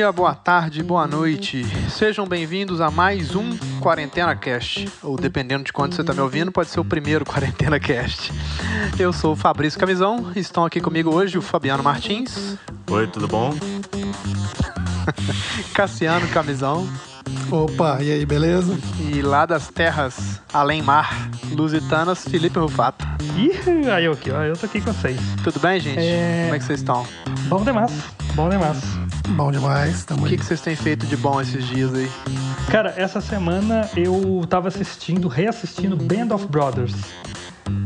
dia, boa tarde, boa noite. Sejam bem-vindos a mais um Quarentena Cast. Ou dependendo de quando você está me ouvindo, pode ser o primeiro Quarentena Cast. Eu sou o Fabrício Camisão. Estão aqui comigo hoje o Fabiano Martins. Oi, tudo bom? Cassiano Camisão. Opa, e aí, beleza? E lá das terras além mar, lusitanas, Felipe Rufato. Ih, aí eu aqui, ó, eu tô aqui com vocês. Tudo bem, gente? É... Como é que vocês estão? Bom demais, bom demais. Bom demais, tamo O que, que vocês têm feito de bom esses dias aí? Cara, essa semana eu tava assistindo, reassistindo Band of Brothers.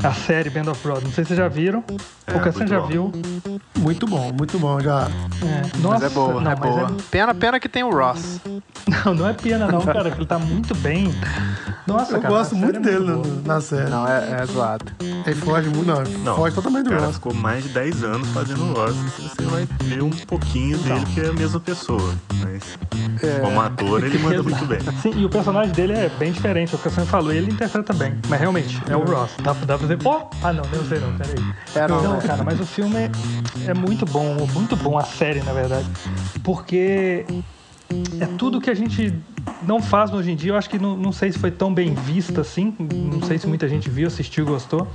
A série Band of Brothers. Não sei se vocês já viram. É, o Cassiano muito já bom. viu. Muito bom, muito bom. Já É, Mas Nossa, é boa, não, é mas boa. Pena, pena que tem o Ross. Não, não é pena não, cara, que ele tá muito bem. Nossa, eu cara, gosto a muito é dele boa. no- na série. Não, é, é zoado. Ele foge muito, não, Não, foge totalmente do O cara Ross. ficou mais de 10 anos fazendo Ross. Você vai ver um pouquinho dele, que é a mesma pessoa. Mas É. como ator, ele manda muito bem. Sim, e o personagem dele é bem diferente. O que você falou, ele interpreta bem. Mas realmente, é o Ross. Dá, dá pra dizer, oh! Ah, não, não sei não, peraí. É, não, Não, é. cara, mas o filme é, é muito bom, muito bom a série, na verdade. Porque é tudo que a gente não faz hoje em dia. Eu acho que não, não sei se foi tão bem vista assim. Não sei se muita gente viu, assistiu, gostou.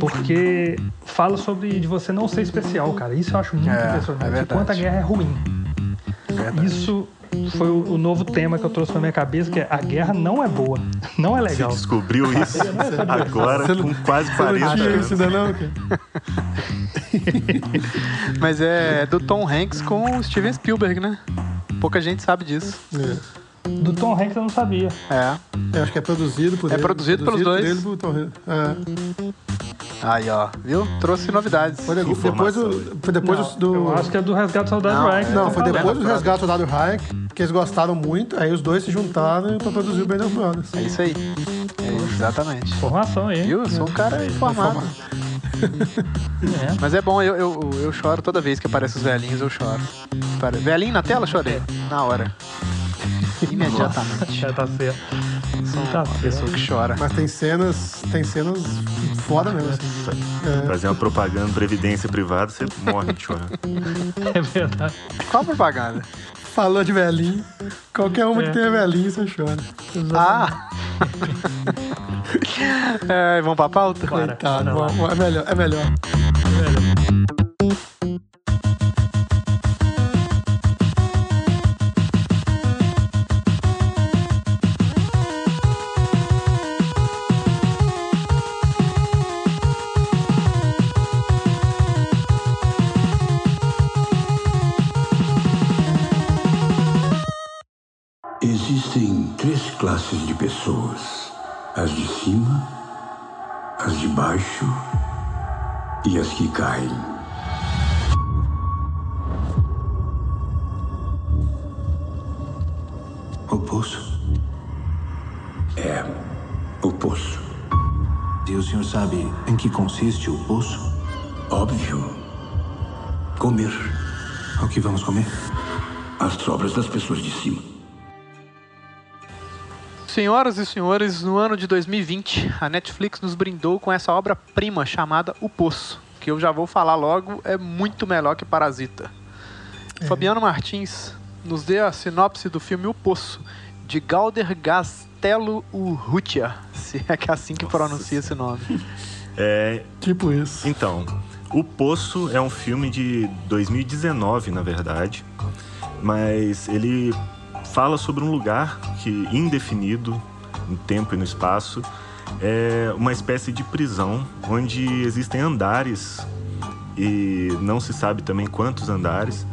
Porque fala sobre de você não ser especial, cara. Isso eu acho muito É, impressionante. é o verdade. quanto a guerra é ruim. Verdade. Isso foi o, o novo tema que eu trouxe pra minha cabeça, que é a guerra não é boa. Não é Você legal. descobriu isso agora, Você com quase Você não 40 tinha anos. isso ainda não, cara? Mas é do Tom Hanks com o Steven Spielberg, né? Pouca gente sabe disso. É. Do Tom Hanks eu não sabia. É. Eu acho que é produzido por É ele. produzido pelos dois. Ele, por Tom Hanks. É. Aí, ó. Viu? Trouxe novidades. Foi, de- depois do. Foi depois Não, do. Eu acho que é do Resgate do Soldado Não, Ryan. é- Não, eu tô foi falando. depois do resgate do Soldado Ryan, que eles gostaram muito, aí os dois se juntaram pra produzir o Band of Brothers. É isso aí. É exatamente. Informação aí. Viu? Eu sou um cara informado. É. Mas é bom, eu, eu, eu choro toda vez que aparecem os velhinhos, eu choro. Velhinho na tela, chorei. Na hora. Imediatamente. Já tá certo. Sou Tá uma pessoa que chora. Mas tem cenas, tem cenas foda mesmo, assim. É. Fazer uma propaganda, previdência privada, você morre de chorar. É verdade. Qual a propaganda? Falou de velhinho. Qualquer uma É. que tenha velhinho, você chora. Ah! é, vamos pra pauta? Bora. Coitado, é melhor, é melhor. Existem três classes de pessoas: as de cima, as de baixo e as que caem. O poço é o poço. E o senhor sabe em que consiste o poço? Óbvio. Comer O que vamos comer? as sobras das pessoas de cima. Senhoras e senhores, no ano de 2020, a Netflix nos brindou com essa obra-prima chamada O Poço, que eu já vou falar logo, é muito melhor que Parasita. Fabiano Martins nos dê a sinopse do filme O Poço, de Galder Gastelo Urrutia, se é que é assim que pronuncia esse nome. É, Tipo isso. Então, O Poço é um filme de 2019, na verdade, mas ele fala sobre um lugar que indefinido no tempo e no espaço é uma espécie de prisão onde existem andares e não se sabe também quantos andares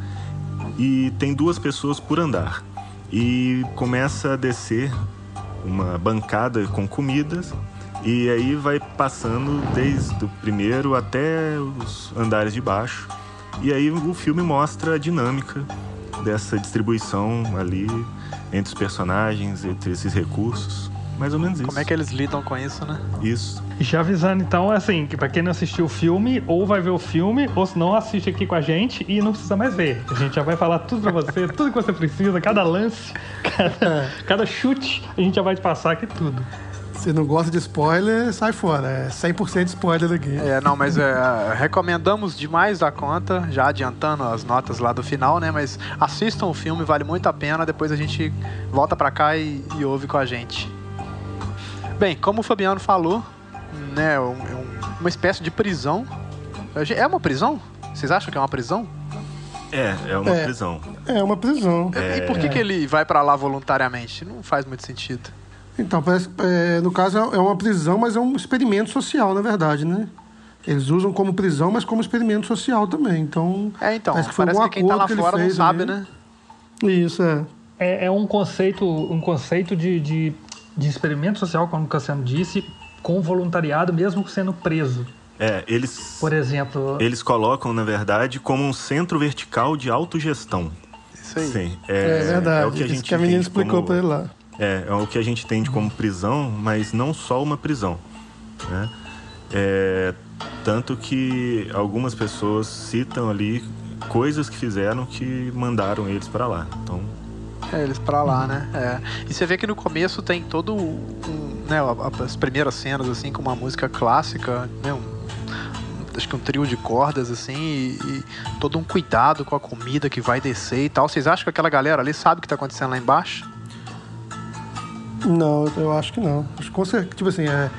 e tem duas pessoas por andar e começa a descer uma bancada com comidas e aí vai passando desde o primeiro até os andares de baixo. E aí o filme mostra a dinâmica dessa distribuição ali entre os personagens, entre esses recursos. Mais ou menos isso. Como é que eles lidam com isso, né? Isso. E já avisando, então, assim, que pra quem não assistiu o filme, ou vai ver o filme, ou se não, assiste aqui com a gente e não precisa mais ver. A gente já vai falar tudo pra você, tudo que você precisa, cada lance, cada, cada chute, a gente já vai te passar aqui tudo. Se não gosta de spoiler, sai fora. É 100% spoiler daqui. É, não, mas é, recomendamos demais da conta, já adiantando as notas lá do final, né? Mas assistam o filme, vale muito a pena. Depois a gente volta pra cá e, e ouve com a gente. Bem, como o Fabiano falou, né? Um, um, uma espécie de prisão. É uma prisão? Vocês acham que é uma prisão? É, é uma É. prisão. É uma prisão. E por que, que ele vai pra lá voluntariamente? Não faz muito sentido. Então, parece, é, no caso é uma prisão, mas é um experimento social, na verdade, né? Eles usam como prisão, mas como experimento social também. Então, É, então, parece parece que, foi que, algum quem tá lá que fora não sabe, ali. né? Isso, é. É, é um conceito, um conceito de, de, de experimento social, como o Cassiano disse, com voluntariado, mesmo sendo preso. É, eles, Por exemplo, eles colocam, na verdade, como um centro vertical de autogestão. Isso aí. Sim, É, é, verdade. é o que a Isso gente que a menina explicou como- pra ele lá. É, é o que a gente entende como prisão, mas não só uma prisão. Né? É, tanto que algumas pessoas citam ali coisas que fizeram que mandaram eles para lá. Então, É, eles pra lá, né? É. E você vê que no começo tem todo um, né, as primeiras cenas assim com uma música clássica, né, um- acho que um trio de cordas assim e, e todo um cuidado com a comida que vai descer e tal. Vocês acham que aquela galera ali sabe o que tá acontecendo lá embaixo? Não, eu acho que não. Acho que com certeza, tipo assim, é,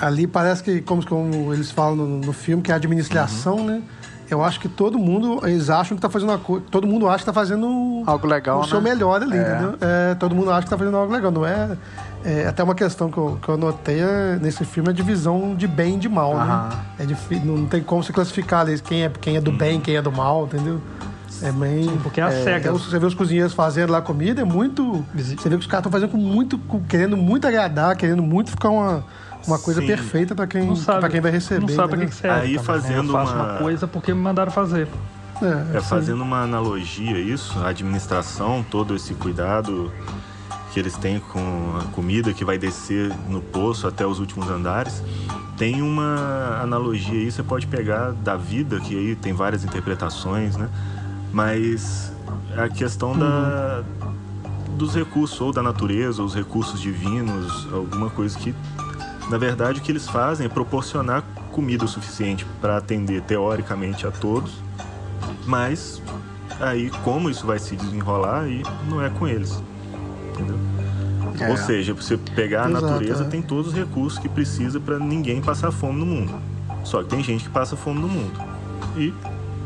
ali parece que, como, como eles falam no, no filme, que é a administração, Uhum. né? Eu acho que todo mundo, eles acham que tá fazendo uma coisa. Todo mundo acha que tá fazendo Algo legal, o seu né? melhor ali, É. entendeu? É, todo mundo acha que tá fazendo algo legal. Não é. é até uma questão que eu, que eu notei é, nesse filme é a divisão de bem e de mal, Aham. né? É difí- não tem como se classificar ali quem é, quem é do bem, quem é do mal, entendeu? É bem. porque é a é, cega. Você vê os cozinheiros fazendo lá comida, é muito. Você vê que os caras estão fazendo com muito. com- querendo muito agradar, querendo muito ficar uma, uma coisa Sim. perfeita pra quem, pra quem vai receber. não sabe pra que, entendeu? que serve. Aí também, fazendo né? Uma- uma coisa porque me mandaram fazer. É, é fazendo uma analogia isso, a administração, todo esse cuidado que eles têm com a comida que vai descer no poço até os últimos andares. Tem uma analogia aí, você pode pegar da vida, que aí tem várias interpretações, né? Mas a questão da, dos recursos, ou da natureza, ou os recursos divinos, alguma coisa que, na verdade, o que eles fazem é proporcionar comida o suficiente para atender teoricamente a todos, mas aí como isso vai se desenrolar, aí não é com eles. Entendeu? É. Ou seja, você pegar a Exato, natureza é. tem todos os recursos que precisa para ninguém passar fome no mundo. Só que tem gente que passa fome no mundo. E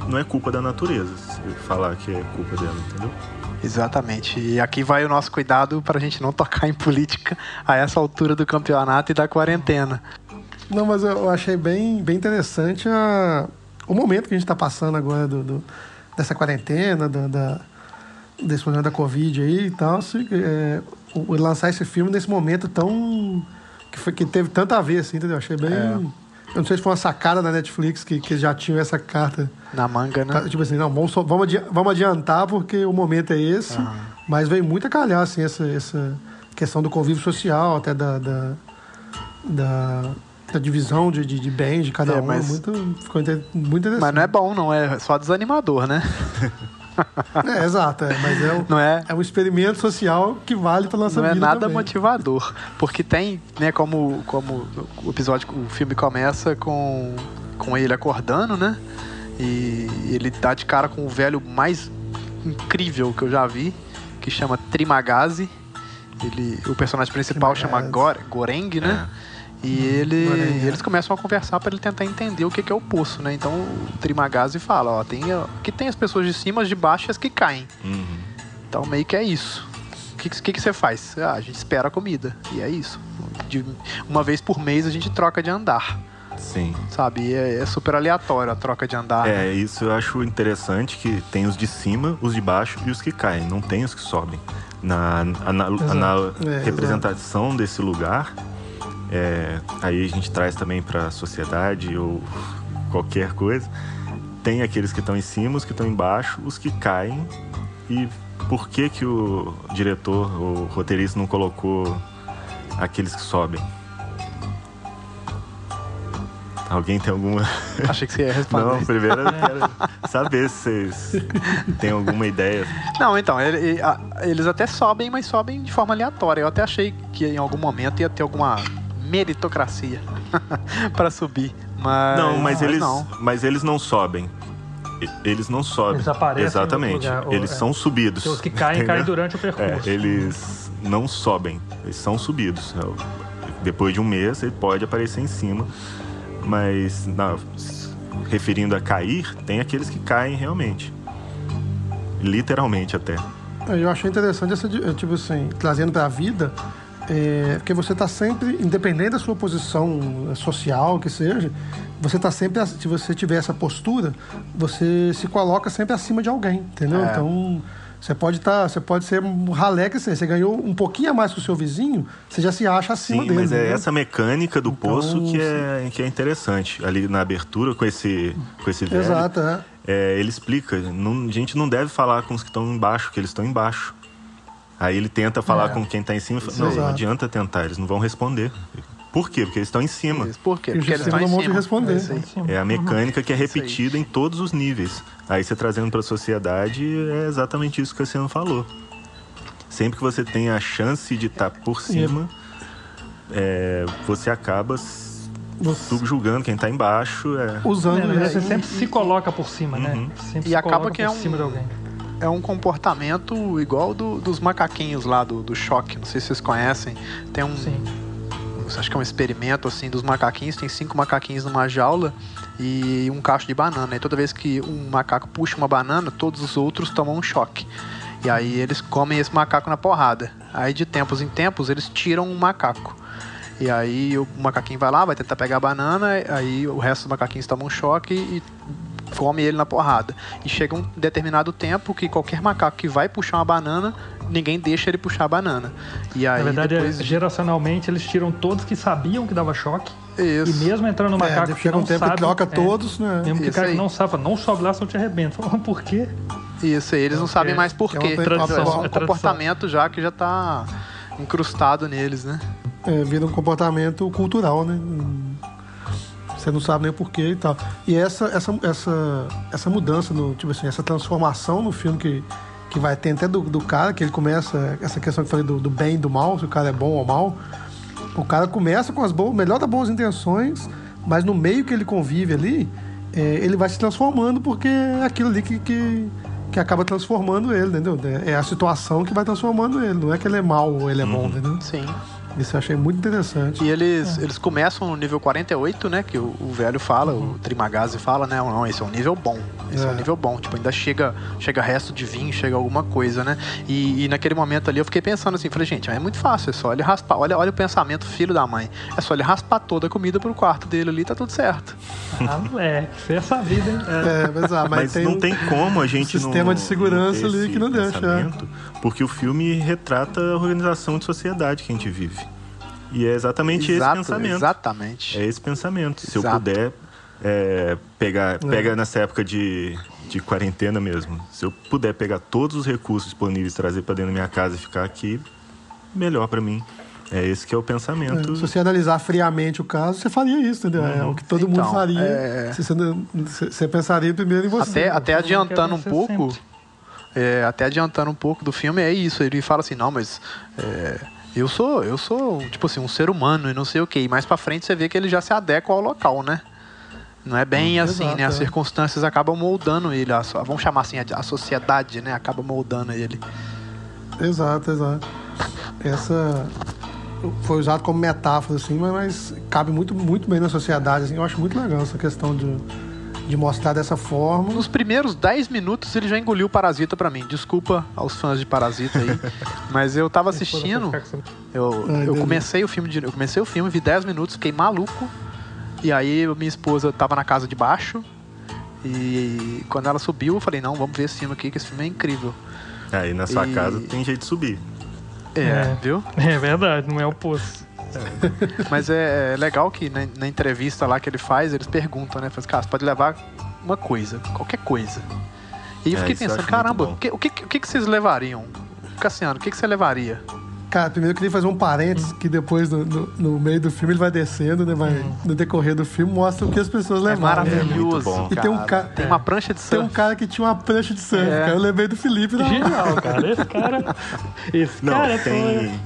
não é culpa da natureza se falar que é culpa dela, entendeu? Exatamente. E aqui vai o nosso cuidado pra gente não tocar em política a essa altura do campeonato e da quarentena. Não, mas eu achei bem, bem interessante a- o momento que a gente está passando agora do, do- dessa quarentena, da, da- desse problema da Covid aí e tal. se- é, lançar esse filme nesse momento tão. que, foi, que teve tanto a ver, assim, entendeu? Achei bem. É. Eu não sei se foi uma sacada da Netflix que, que já tinham essa carta. Na manga, né? Tá, Tipo assim, não, vamos, vamos, vamos adiantar porque o momento é esse. Mas veio muito a calhar, assim, essa, essa questão do convívio social, até da, da, da, da divisão de, de, de bens de cada É, um. mas- Muito, ficou muito interessante. Mas não é bom, não. É só desanimador, né? É, exato, é, mas é um, Não é, é um experimento social que vale para nossa não é vida nada também. motivador. Porque tem, né, como, como o episódio, o filme começa com, com ele acordando, né? E ele dá de cara com o velho mais incrível que eu já vi, que chama Trimagazi. Ele, o personagem principal chama Trimagazi. Gor, Goreng, né? E ele, Goreng, é. eles começam a conversar para ele tentar entender o que que é o poço, né? Então o Trimagazi fala, ó, tem, ó, que tem as pessoas de cima, as de baixo e as que caem. Uhum. Então meio que é isso. O que, que, que você faz? Ah, a gente espera a comida. E é isso. De- uma vez por mês a gente troca de andar. Sim. Sabe? E é, é super aleatório a troca de andar. É, isso eu acho interessante que tem os de cima, os de baixo e os que caem, não tem os que sobem. Na, na, na- na É, representação desse lugar, é, aí a gente traz também para a sociedade ou qualquer coisa, tem aqueles que estão em cima, os que estão embaixo, os que caem e por que que o diretor, o roteirista não colocou aqueles que sobem? Alguém tem alguma. Achei que você ia responder. Não, primeiro eu quero saber se vocês têm alguma ideia. Não, então, ele- eles até sobem, mas sobem de forma aleatória. Eu até achei que em algum momento ia ter alguma meritocracia pra subir. Mas. Não, mas eles, Não. mas eles não sobem. Eles não sobem. Eles aparecem em Exatamente. lugar, ou- Eles é. são subidos. Os que caem, entendeu? caem durante o É, percurso. eles não sobem, eles são subidos. É, Depois de um mês, ele pode aparecer em cima, mas na- referindo a cair, tem aqueles que caem realmente. Literalmente até. Eu achei interessante essa, tipo assim, trazendo para a vida, é, porque você está sempre, independente da sua posição social, que seja, você está sempre, se você tiver essa postura, você se coloca sempre acima de alguém, entendeu? É. Então, você pode estar, você pode ser um ralé que seja, você ganhou um pouquinho a mais que o seu vizinho, você já se acha acima Sim, dele. mas é essa mecânica do Então, poço que é, que é interessante. Ali na abertura, com esse, com esse velho, Exato, é. é, ele explica, não- a gente não deve falar com os que estão embaixo, que eles estão embaixo. Aí ele tenta falar É. com quem está em cima e fala, não, não adianta tentar, eles não vão responder. Por quê? Porque eles estão em cima. Isso, Por quê? Porque eles estão em cima. responder. É. É a mecânica que é aí. repetida em todos os níveis. Aí você trazendo para a sociedade, é exatamente isso que o Cassiano falou. Sempre que você tem a chance de estar por cima, é, você acaba Você- subjugando quem está embaixo. É, usando É, isso. você sempre se coloca por cima, né? Uhum. Sempre E se acaba que é por um- cima de alguém. É um comportamento igual do- dos macaquinhos lá do, do choque. Não sei se vocês conhecem. Tem um. Sim. Acho que é um experimento assim dos macaquinhos. Tem cinco macaquinhos numa jaula e um cacho de banana. E toda vez que um macaco puxa uma banana, todos os outros tomam um choque. E aí eles comem esse macaco na porrada. Aí de tempos em tempos eles tiram um macaco. E aí o macaquinho vai lá, vai tentar pegar a banana, aí o resto dos macaquinhos tomam um choque e come ele na porrada. E chega um determinado tempo que qualquer macaco que vai puxar uma banana, ninguém deixa ele puxar a banana. E aí Na verdade, é, depois geracionalmente, eles tiram todos que sabiam que dava choque. Isso. E mesmo entrando no macaco É, que chega um não tempo sabe... que troca é, todos, né? Mesmo que o cara que aí. não sabe, não sobe lá, senão eu te arrebento. Fala, Por quê? Isso, aí eles não sabem mais por é quê. tradição, é só é um tradição. comportamento já que já tá incrustado neles, né? É, vira um comportamento cultural, né? Você não sabe nem porquê e tal. E essa, essa, essa, essa mudança, no, tipo assim, essa transformação no filme que, que vai ter até do, do cara, que ele começa, essa questão que eu falei do, do bem e do mal, se o cara é bom ou mal. O cara começa com as boas, melhor das boas intenções, mas no meio que ele convive ali, é, ele vai se transformando porque é aquilo ali que, que, que acaba transformando ele, entendeu? É a situação que vai transformando ele, não é que ele é mal ou ele é bom, entendeu? Sim. Isso eu achei muito interessante. E É. eles, eles começam no nível 48, né? Que o, o velho fala, o Trimagazi fala, né? Não, esse é um nível bom. Esse é, um É. nível bom. Tipo, ainda chega, chega resto de vinho, chega alguma coisa, né? E, e naquele momento ali eu fiquei pensando assim, falei, gente, é muito fácil, é só ele raspar. Olha, olha o pensamento filho da mãe. É só ele raspar toda a comida pro quarto dele ali, tá tudo certo. Ah, moleque, isso é essa vida, hein? É, mas, ah, mas Mas, tem não um- tem como a gente sistema não, de segurança ali que não deixa, é. Porque o filme retrata a organização de sociedade que a gente vive. E é exatamente Exato, esse pensamento. Exatamente. É esse pensamento. Se eu Exato. puder é, pegar, pega nessa época de, de quarentena mesmo. Se eu puder pegar todos os recursos disponíveis, trazer para dentro da minha casa e ficar aqui, melhor para mim. É esse que é o pensamento. Se você analisar friamente o caso, você faria isso, entendeu? É o que todo mundo Então, faria. é- Se Você, você- pensaria primeiro em você. Até, até adiantando um pouco, é, até adiantando um pouco do filme, é isso. Ele fala assim, não, mas é, eu sou, eu sou, tipo assim, um ser humano e não sei o quê. E mais pra frente você vê que ele já se adequa ao local, né? Não é bem assim, exato, né? As é. circunstâncias acabam moldando ele. a vamos chamar assim, a, a sociedade, né? Acaba moldando ele. Exato, exato. Essa foi usado como metáfora, assim, mas, mas cabe muito, muito bem na sociedade. Assim, eu acho muito legal essa questão de, de mostrar dessa forma. Nos primeiros 10 minutos ele já engoliu o Parasita pra mim. Desculpa aos fãs de Parasita aí. mas eu tava assistindo. Eu, eu comecei o filme de, eu comecei o filme, vi 10 minutos, fiquei maluco. E aí minha esposa tava na casa de baixo. E quando ela subiu, eu falei, não, vamos ver esse filme aqui, que esse filme é incrível. Aí na sua E- casa tem jeito de subir. É, É. viu? É verdade, não é o poço. Mas é, é legal que na, na entrevista lá que ele faz, eles perguntam, né? Faz, cara, você pode levar uma coisa, qualquer coisa. E eu É, fiquei eu pensando, caramba, o que, o, que, o que que vocês levariam? Cassiano, o que, que você levaria? Cara, primeiro eu queria fazer um parênteses, que depois, no, no- no meio do filme, ele vai descendo, né? Vai, no decorrer do filme, mostra o que as pessoas É levaram. né? maravilhoso. bom. E tem um cara. ca- Tem uma prancha de Tem surf. um cara que tinha uma prancha de surf, É. cara. Eu lembrei do Felipe hora. Genial, cara. Esse cara. Esse Não, cara tem,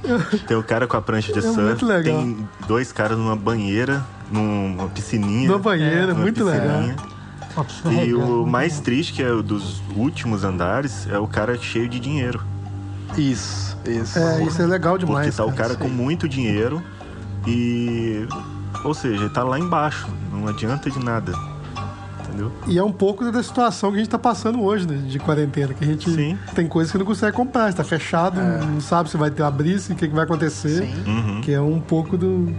tem o cara com a prancha de É surf, muito legal. tem dois caras numa banheira, numa piscininha. Na banheira, numa muito legal. piscininha. Piscina E o mais triste, que é o dos últimos andares, é o cara cheio de dinheiro. Isso, isso. É, isso é legal demais. Porque tá o cara com muito dinheiro e. Ou seja, ele tá lá embaixo. Não adianta de nada. Entendeu? E é um pouco da situação que a gente tá passando hoje, né, de quarentena, que a gente Sim. tem coisas que não consegue comprar, está fechado, não sabe se vai ter abrir, se o que, que vai acontecer. Sim. Uhum. Que é um pouco do,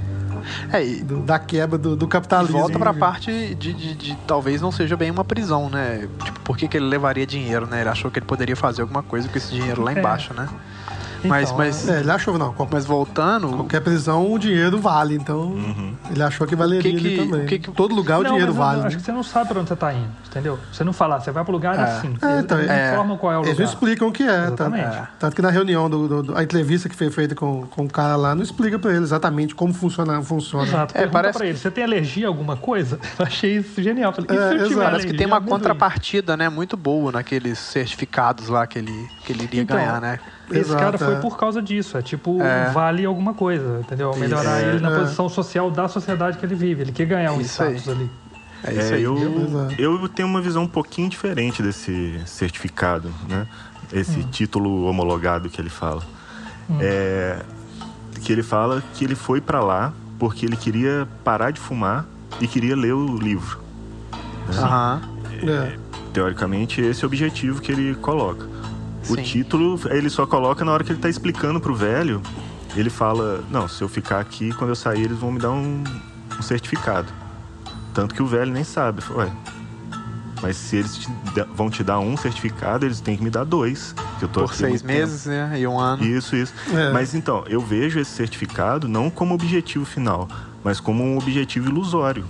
É, e do- da quebra do, do e capitalismo. volta pra parte de, de, de talvez não seja bem uma prisão, né? Tipo, por que, que ele levaria dinheiro, né? Ele achou que ele poderia fazer alguma coisa com esse dinheiro lá É. embaixo, né? Então, mas, mas, É, ele achou, não, qualquer, mas voltando, qualquer prisão o dinheiro vale, então Uhum. ele achou que valeria O que que- também. o que que- Todo lugar o Não, dinheiro mas eu vale. Acho né? que você não sabe pra onde você tá indo, entendeu? Você não fala, você vai pro lugar É. assim. É, Eles então, eles é. informam qual é o Eles não lugar. explicam o que é, tá? Exatamente. É. Tanto que na reunião, do, do- do- a entrevista que foi feita com, com o cara lá, não explica pra ele exatamente como funciona. funciona. Exato. É, parece pra ele, você tem alergia a alguma coisa? Eu achei isso genial. Falei, É, exato. parece que tem uma contrapartida, né? Muito boa naqueles certificados lá que ele, que ele iria Então, ganhar, né? Esse cara foi é. por causa disso. É tipo, É. vale alguma coisa, entendeu? Melhorar É. ele na É. posição social da sociedade que ele vive. Ele quer ganhar um Isso aí. status ali. É isso É, aí. eu, eu tenho uma visão um pouquinho diferente desse certificado, né? Esse Hum. título homologado que ele fala. É, que ele fala que ele foi pra lá porque ele queria parar de fumar e queria ler o livro. Aham. É. Teoricamente, esse é o objetivo que ele coloca. O título, ele só coloca na hora que ele tá explicando pro velho. Ele fala: Não, se eu ficar aqui, quando eu sair, eles vão me dar um, um certificado. Tanto que o velho nem sabe. Fala, Ué, mas se eles te vão te dar um certificado, eles têm que me dar dois. Que eu tô Por seis muito tempo. meses, né? E um ano. Isso, isso. É. Mas então, eu vejo esse certificado não como objetivo final, mas como um objetivo ilusório.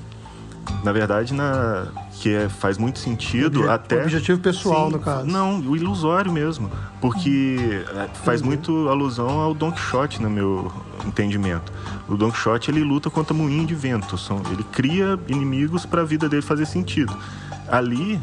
Na verdade, na que é- faz muito sentido até objetivo pessoal, Sim, no caso. Não, o ilusório mesmo, porque é, faz muito alusão ao Don Quixote no meu entendimento. O Don Quixote ele luta contra moinho de vento, ele cria inimigos para a vida dele fazer sentido. Ali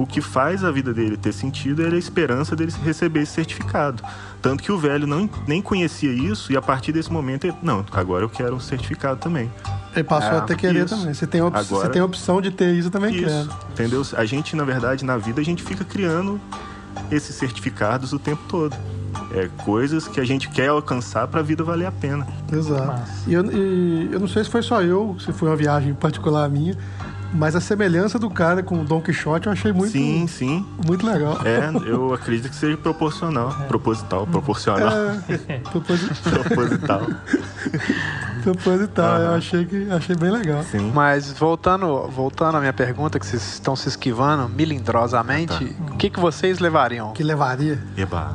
o que faz a vida dele ter sentido era a esperança dele receber esse certificado. Tanto que o velho não, nem conhecia isso e a partir desse momento ele, não, agora eu quero um certificado também. Ele passou É, a ter querer isso. também. Você tem, a op- Agora- você tem a opção de ter isso, eu também Isso, quero. entendeu? A gente, na verdade, na vida, a gente fica criando esses certificados o tempo todo. É coisas que a gente quer alcançar para a vida valer a pena. Exato. E eu, e eu não sei se foi só eu, se foi uma viagem particular minha, mas a semelhança do cara com o Don Quixote eu achei muito, Sim, sim. muito legal. É, eu acredito que seja proporcional. Proposital, proporcional. É, proposi- Proposital. proposital, eu Aham. achei, que, achei bem legal. Sim. Mas voltando, voltando à minha pergunta, que vocês estão se esquivando melindrosamente, o que, que vocês levariam? Que levaria. Eba.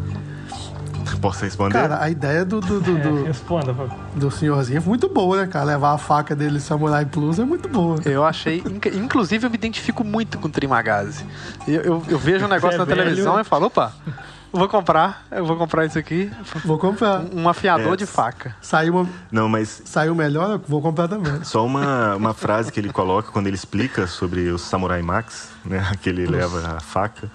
Posso responder? Cara, a ideia do, do, do, É, do, responda. pô. do senhorzinho foi muito boa, né, cara? Levar a faca dele Samurai Plus é muito boa. Eu achei. inc- Inclusive, eu me identifico muito com o Trimagazi. Eu, eu, eu vejo um negócio Você na é velho. televisão e falo, opa, vou comprar, eu vou comprar isso aqui. Vou comprar. Um afiador É. de faca. Saiu, uma, Não, mas saiu melhor, eu vou comprar também. só uma, uma frase que ele coloca quando ele explica sobre o Samurai Max, né? Que ele leva a faca.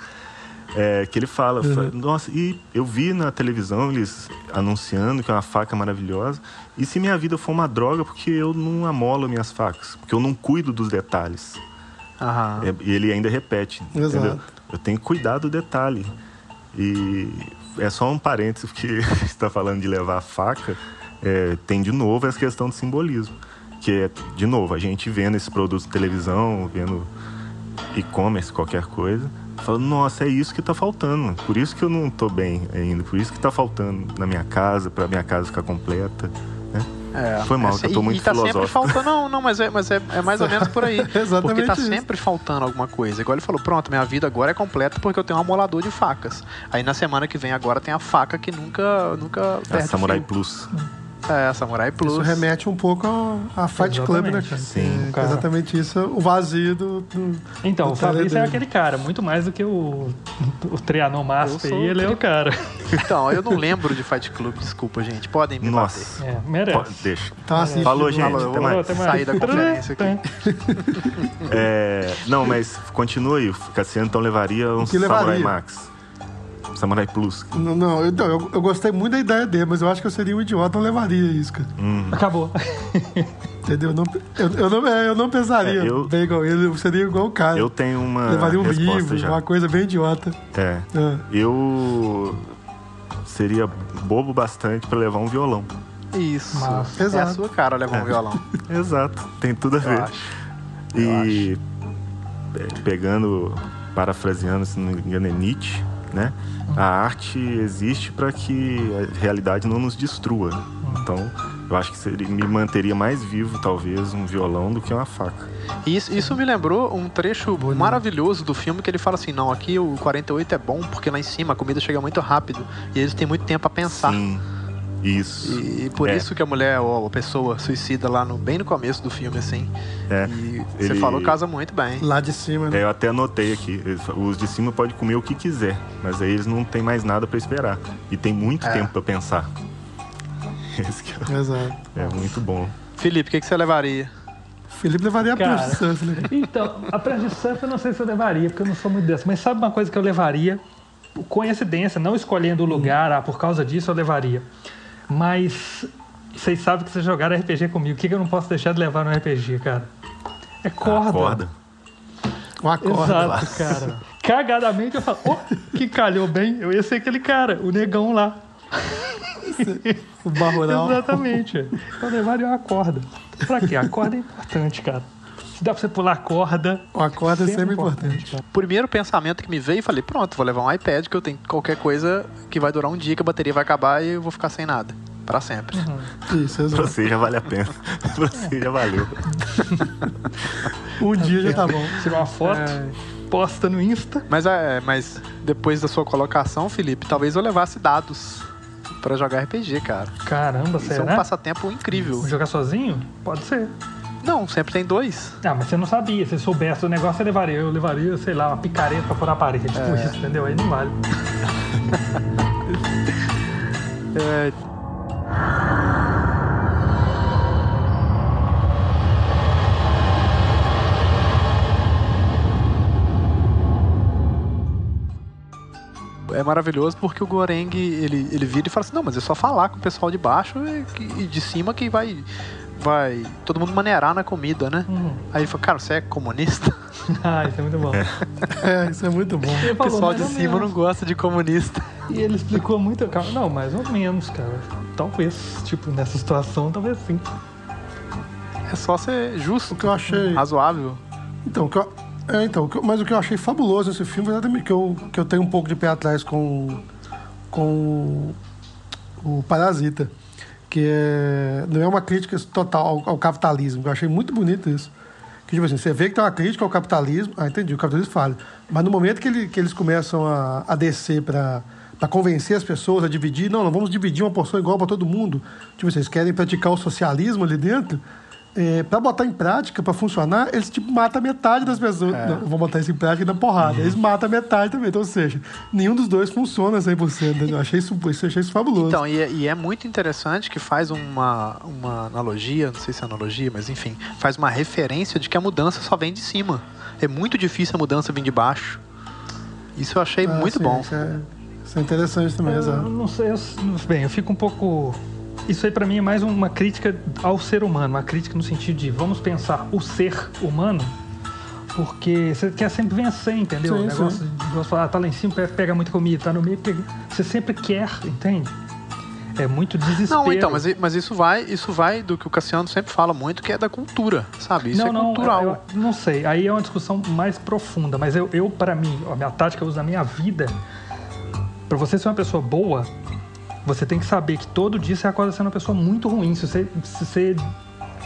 É, que ele fala, fa- nossa, e eu vi na televisão eles anunciando que é uma faca maravilhosa. E se minha vida for uma droga, porque eu não amolo minhas facas, porque eu não cuido dos detalhes. É, E ele ainda repete, Exato. entendeu? Eu tenho que cuidar do detalhe. E é só um parênteses, porque está falando de levar a faca, é, tem de novo essa questão do simbolismo. Que é, de novo, a gente vendo esses produtos de televisão, vendo e-commerce, qualquer coisa, falando, nossa, é isso que está faltando. Por isso que eu não estou bem ainda, por isso que está faltando na minha casa, para minha casa ficar completa. Né? É, Foi mal, é, que eu tô e- muito e tá sempre filosófico. faltando, não, não, mas é, mas é, é mais ou menos por aí. Exatamente porque tá isso. sempre faltando alguma coisa. Igual ele falou, pronto, minha vida agora é completa porque eu tenho um amolador de facas. Aí na semana que vem agora tem a faca que nunca, nunca A perde o Samurai fio. Plus. É, Samurai Plus. Isso remete um pouco a, a Fight Club, né, cara? Sim, É cara. Exatamente isso, o vazio do. do- Então, do o Fabrício é aquele cara, muito mais do que o, o Trianon sou aí, ele é o cara. Então, eu não lembro de Fight Club, desculpa, gente. Podem me Nossa. É, merece. Pô, deixa. Então, assim, Falou, gente. Falou, Até mais. vou sair da conferência aqui. É, não, mas continue. O Cassiano então levaria um Samurai levaria? Max. Samurai Plus. Não, não, eu, eu, eu gostei muito da ideia dele, mas eu acho que eu seria um idiota, não levaria isso, cara. Acabou. Entendeu? Eu não, eu, eu não, é, eu não pensaria É, eu- bem igual ele, eu seria igual o cara. Eu tenho uma levaria um livro, já. uma coisa bem idiota. É. É. Eu seria bobo bastante pra levar um violão. Isso. Massa. É a sua cara levar um violão. Exato, tem tudo a Eu ver. acho. E pe- pegando, parafraseando, se não me engano, é Nietzsche, né? A arte existe para que a realidade não nos destrua. Então, eu acho que seria, me manteria mais vivo, talvez, um violão do que uma faca. E Isso, isso me lembrou um trecho maravilhoso do filme que ele fala assim: não, aqui o 48 é bom porque lá em cima a comida chega muito rápido e eles têm muito tempo a pensar. Sim, isso. E por É. isso que a mulher ou a pessoa suicida lá no, bem no começo do filme, assim. É. E você Ele- falou casa muito bem. Lá de cima, né? É, eu até anotei aqui. Os de cima podem comer o que quiser, mas aí eles não têm mais nada para esperar. E tem muito É. tempo para pensar. Esse que é- Exato. é muito bom. Felipe, o que, que você levaria? Felipe levaria a Cara. prancha de surf, né? Então, a prancha de surf eu não sei se eu levaria, porque eu não sou muito dessa. Mas sabe uma coisa que eu levaria? Coincidência, não escolhendo o lugar, ah, por causa disso eu levaria. Mas vocês sabem que vocês jogaram RPG comigo. O que, que eu não posso deixar de levar no RPG, cara? É corda. A corda. Uma corda. Exato, cara. Cagadamente eu falo, oh, que calhou bem, eu ia ser aquele cara, o negão lá. O barrural. Exatamente. Eu levaria uma corda. Pra quê? A corda é importante, cara. Se dá pra você pular a corda. Uma corda é sempre importante. cara. Primeiro pensamento que me veio, falei, pronto, vou levar um iPad que eu tenho qualquer coisa que vai durar um dia, que a bateria vai acabar e eu vou ficar sem nada. Pra sempre. Isso, Pra exato. você já vale a pena. pra você já valeu. Um dia já tá bom. Tira uma foto, posta no Insta. Mas, é, mas depois da sua colocação, Felipe, talvez eu levasse dados pra jogar RPG, cara. Caramba, Isso é será? um passatempo incrível. Jogar sozinho? Pode ser. Não, sempre tem dois. Ah, mas você não sabia. Se soubesse o negócio, você levaria. Eu levaria, sei lá, uma picareta pra pôr na parede. Tipo É. isso, entendeu? Aí não vale. É, É maravilhoso porque o Goreng ele, ele vira e fala assim: não, mas é só falar com o pessoal de baixo e, e de cima que vai, vai todo mundo maneirar na comida, né? Uhum. Aí ele falou: cara, você é comunista? ah, isso é muito bom. É, isso é muito bom. Ele O pessoal de cima menos. não gosta de comunista. E ele explicou muito. cara, Não, mais ou menos, cara. Talvez, tipo, nessa situação, talvez sim. É só ser justo, O que eu achei. razoável. Então, o que eu, é, então, mas o que eu achei fabuloso nesse filme foi exatamente que eu, que eu tenho um pouco de pé atrás com, com o Parasita. Que é, não é uma crítica total ao, ao capitalismo. Eu achei muito bonito isso. Que, tipo assim, você vê que tem uma crítica ao capitalismo. Ah, entendi, o capitalismo falha. Mas no momento que, ele- que eles começam a, a descer para para convencer as pessoas a dividir, não, nós vamos dividir uma porção igual para todo mundo. Tipo, vocês querem praticar o socialismo ali dentro? É, para botar em prática, para funcionar, eles tipo, matam metade das pessoas. Não, vão botar isso em prática na porrada. Eles matam metade também. Então, ou seja, nenhum dos dois funciona 100%. entendeu? Eu achei isso, isso, achei isso fabuloso. Então, e é, e é muito interessante que faz uma, uma analogia, não sei se é analogia, mas enfim, faz uma referência de que a mudança só vem de cima. É muito difícil a mudança vir de baixo. Isso eu achei Ah, muito sim, bom. Isso é, isso é interessante também, Eu exato. não sei, eu, bem, eu fico um pouco. Isso aí pra mim é mais uma crítica ao ser humano, uma crítica no sentido de vamos pensar o ser humano, porque você quer sempre vencer, entendeu? Sim, o negócio sim. de você falar, ah, tá lá em cima, pega- muita comida, tá no meio, pega... você sempre quer, entende? É muito desespero. Não, então, mas, mas isso vai isso vai do que o Cassiano sempre fala muito, que é da cultura, sabe? Isso não, é não, cultural. eu- eu não sei. Aí é uma discussão mais profunda. Mas eu, eu para mim, a minha tática eu uso na minha vida, para você ser uma pessoa boa, você tem que saber que todo dia você acorda sendo uma pessoa muito ruim. Se você, se você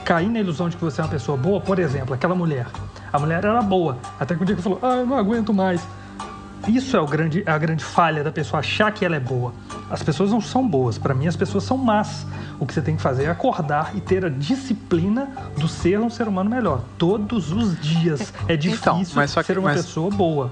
cair na ilusão de que você é uma pessoa boa, por exemplo, aquela mulher. A mulher era boa, até que o dia que falou, ah, eu não aguento mais. Isso é o grande, a grande falha da pessoa achar que ela é boa. As pessoas não são boas. Para mim, as pessoas são más. O que você tem que fazer é acordar e ter a disciplina do ser um ser humano melhor. Todos os dias. É difícil Então, mas só que- ser uma mas- pessoa boa.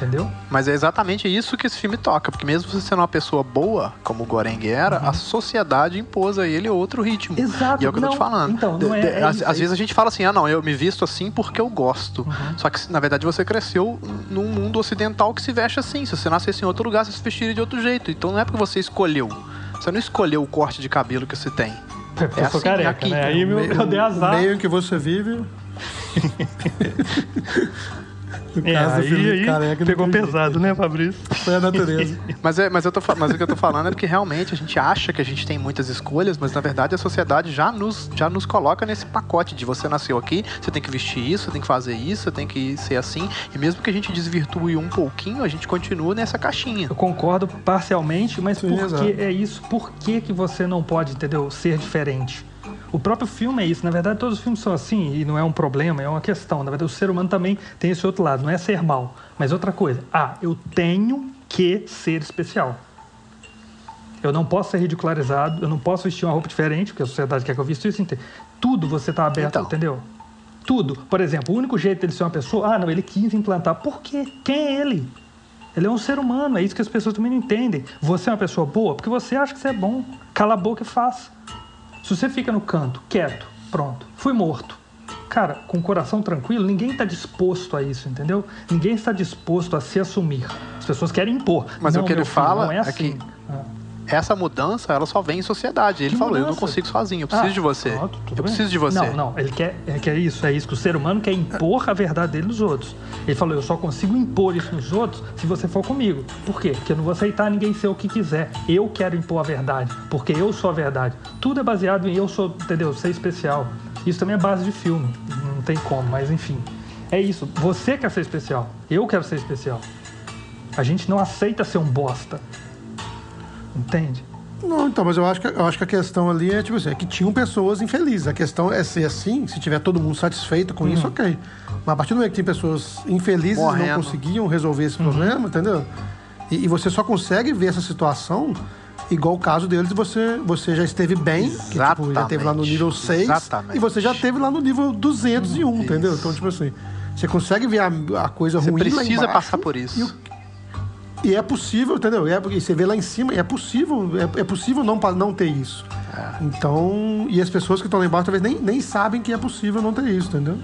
Entendeu? Mas é exatamente isso que esse filme toca. Porque mesmo você sendo uma pessoa boa, como o Goreng era, a sociedade impôs a ele outro ritmo. Uhum. Exato, E é o que eu tô te não, falando. então, não é- De- de- é às, isso, às é vezes a gente fala assim, ah não, eu me visto assim porque eu gosto. Uhum. Só que, na verdade, você cresceu num mundo ocidental que se veste assim. Se você nascesse em outro lugar, você se vestiria de outro jeito. Então não é porque você escolheu. Você não escolheu o corte de cabelo que você tem. Eu É sou assim, careca, aqui, né? Aí O meu, meio- eu dei azar. Meio que você vive. No É, caso aí, aí Careca, pegou jeito. pesado, né, Fabrício? Foi a natureza. Mas, é, mas, eu tô, mas o que eu tô falando é porque realmente a gente acha que a gente tem muitas escolhas, mas na verdade a sociedade já nos, já nos coloca nesse pacote de você nasceu aqui, você tem que vestir isso, você tem que fazer isso, você tem que ser assim. E mesmo que a gente desvirtue um pouquinho, a gente continua nessa caixinha. Eu concordo parcialmente, mas Sim, por exato. que é isso? Por que, que você não pode, entendeu, ser diferente? O próprio filme é isso. Na verdade, todos os filmes são assim e não é um problema, é uma questão. Na verdade, o ser humano também tem esse outro lado. Não é ser mal, mas outra coisa. Ah, eu tenho que ser especial. Eu não posso ser ridicularizado, eu não posso vestir uma roupa diferente, porque a sociedade quer que eu vista isso. Tudo você está aberto, Então. entendeu? Tudo. Por exemplo, o único jeito dele ser uma pessoa, ah, não, ele quis implantar. Por quê? Quem é ele? Ele é um ser humano, é isso que as pessoas também não entendem. Você é uma pessoa boa porque você acha que você é bom. Cala a boca e faça. Se você fica no canto, quieto, pronto, fui morto. Cara, com o coração tranquilo, ninguém está disposto a isso, entendeu? Ninguém está disposto a se assumir. As pessoas querem impor. Mas não, o que ele filho, fala é é assim. que- Ah. Essa mudança, ela só vem em sociedade. Ele Que falou, eu não mudança? consigo sozinho, eu preciso Ah, de você. pronto, eu bem. preciso de você. Não, não, ele quer, ele quer isso, é isso que o ser humano quer impor a verdade dele nos outros. Ele falou, eu só consigo impor isso nos outros se você for comigo. Por quê? Porque eu não vou aceitar ninguém ser o que quiser. Eu quero impor a verdade, porque eu sou a verdade. Tudo é baseado em eu sou, entendeu? Ser especial. Isso também é base de filme, não tem como, mas enfim. É isso, você quer ser especial, eu quero ser especial. A gente não aceita ser um bosta. Entende? Não, então, mas eu acho, que, eu acho que a questão ali é, tipo assim, é que tinham pessoas infelizes. A questão é ser assim, se tiver todo mundo satisfeito com isso, ok. Mas a partir do momento que tem pessoas infelizes e não conseguiam resolver esse problema, entendeu? E, e você só consegue ver essa situação igual o caso deles, você, você já esteve bem, que tipo, já esteve lá no Exatamente. nível 6, Exatamente. e você já esteve lá no nível 201, entendeu? Então, tipo assim, você consegue ver a, a coisa Você ruim lá precisa embaixo, passar por isso. E é possível, entendeu? E, é, e você vê lá em cima, é possível, é, é possível não, não ter isso. É. Então, e as pessoas que estão lá embaixo talvez nem, nem sabem que é possível não ter isso, entendeu?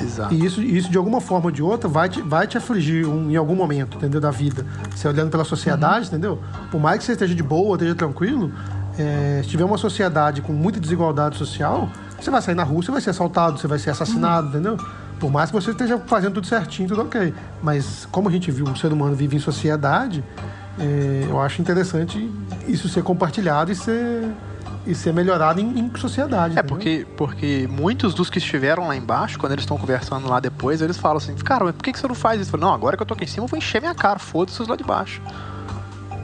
Exato. E isso, isso de alguma forma ou de outra vai te, vai te afligir um- em algum momento, entendeu? Da vida. Você olhando pela sociedade, entendeu? Por mais que você esteja de boa, esteja tranquilo, é, se tiver uma sociedade com muita desigualdade social, você vai sair na rua, você vai ser assaltado, você vai ser assassinado, entendeu? Por mais que você esteja fazendo tudo certinho, tudo ok. Mas como a gente viu, o ser humano vive em sociedade, é, eu acho interessante isso ser compartilhado e ser, e ser melhorado em, em sociedade. É, entendeu? porque, porque muitos dos que estiveram lá embaixo, quando eles estão conversando lá depois, eles falam assim, cara, mas por que que você não faz isso? Eu falo, não, agora que eu tô aqui em cima, eu vou encher minha cara, foda-se lá de baixo.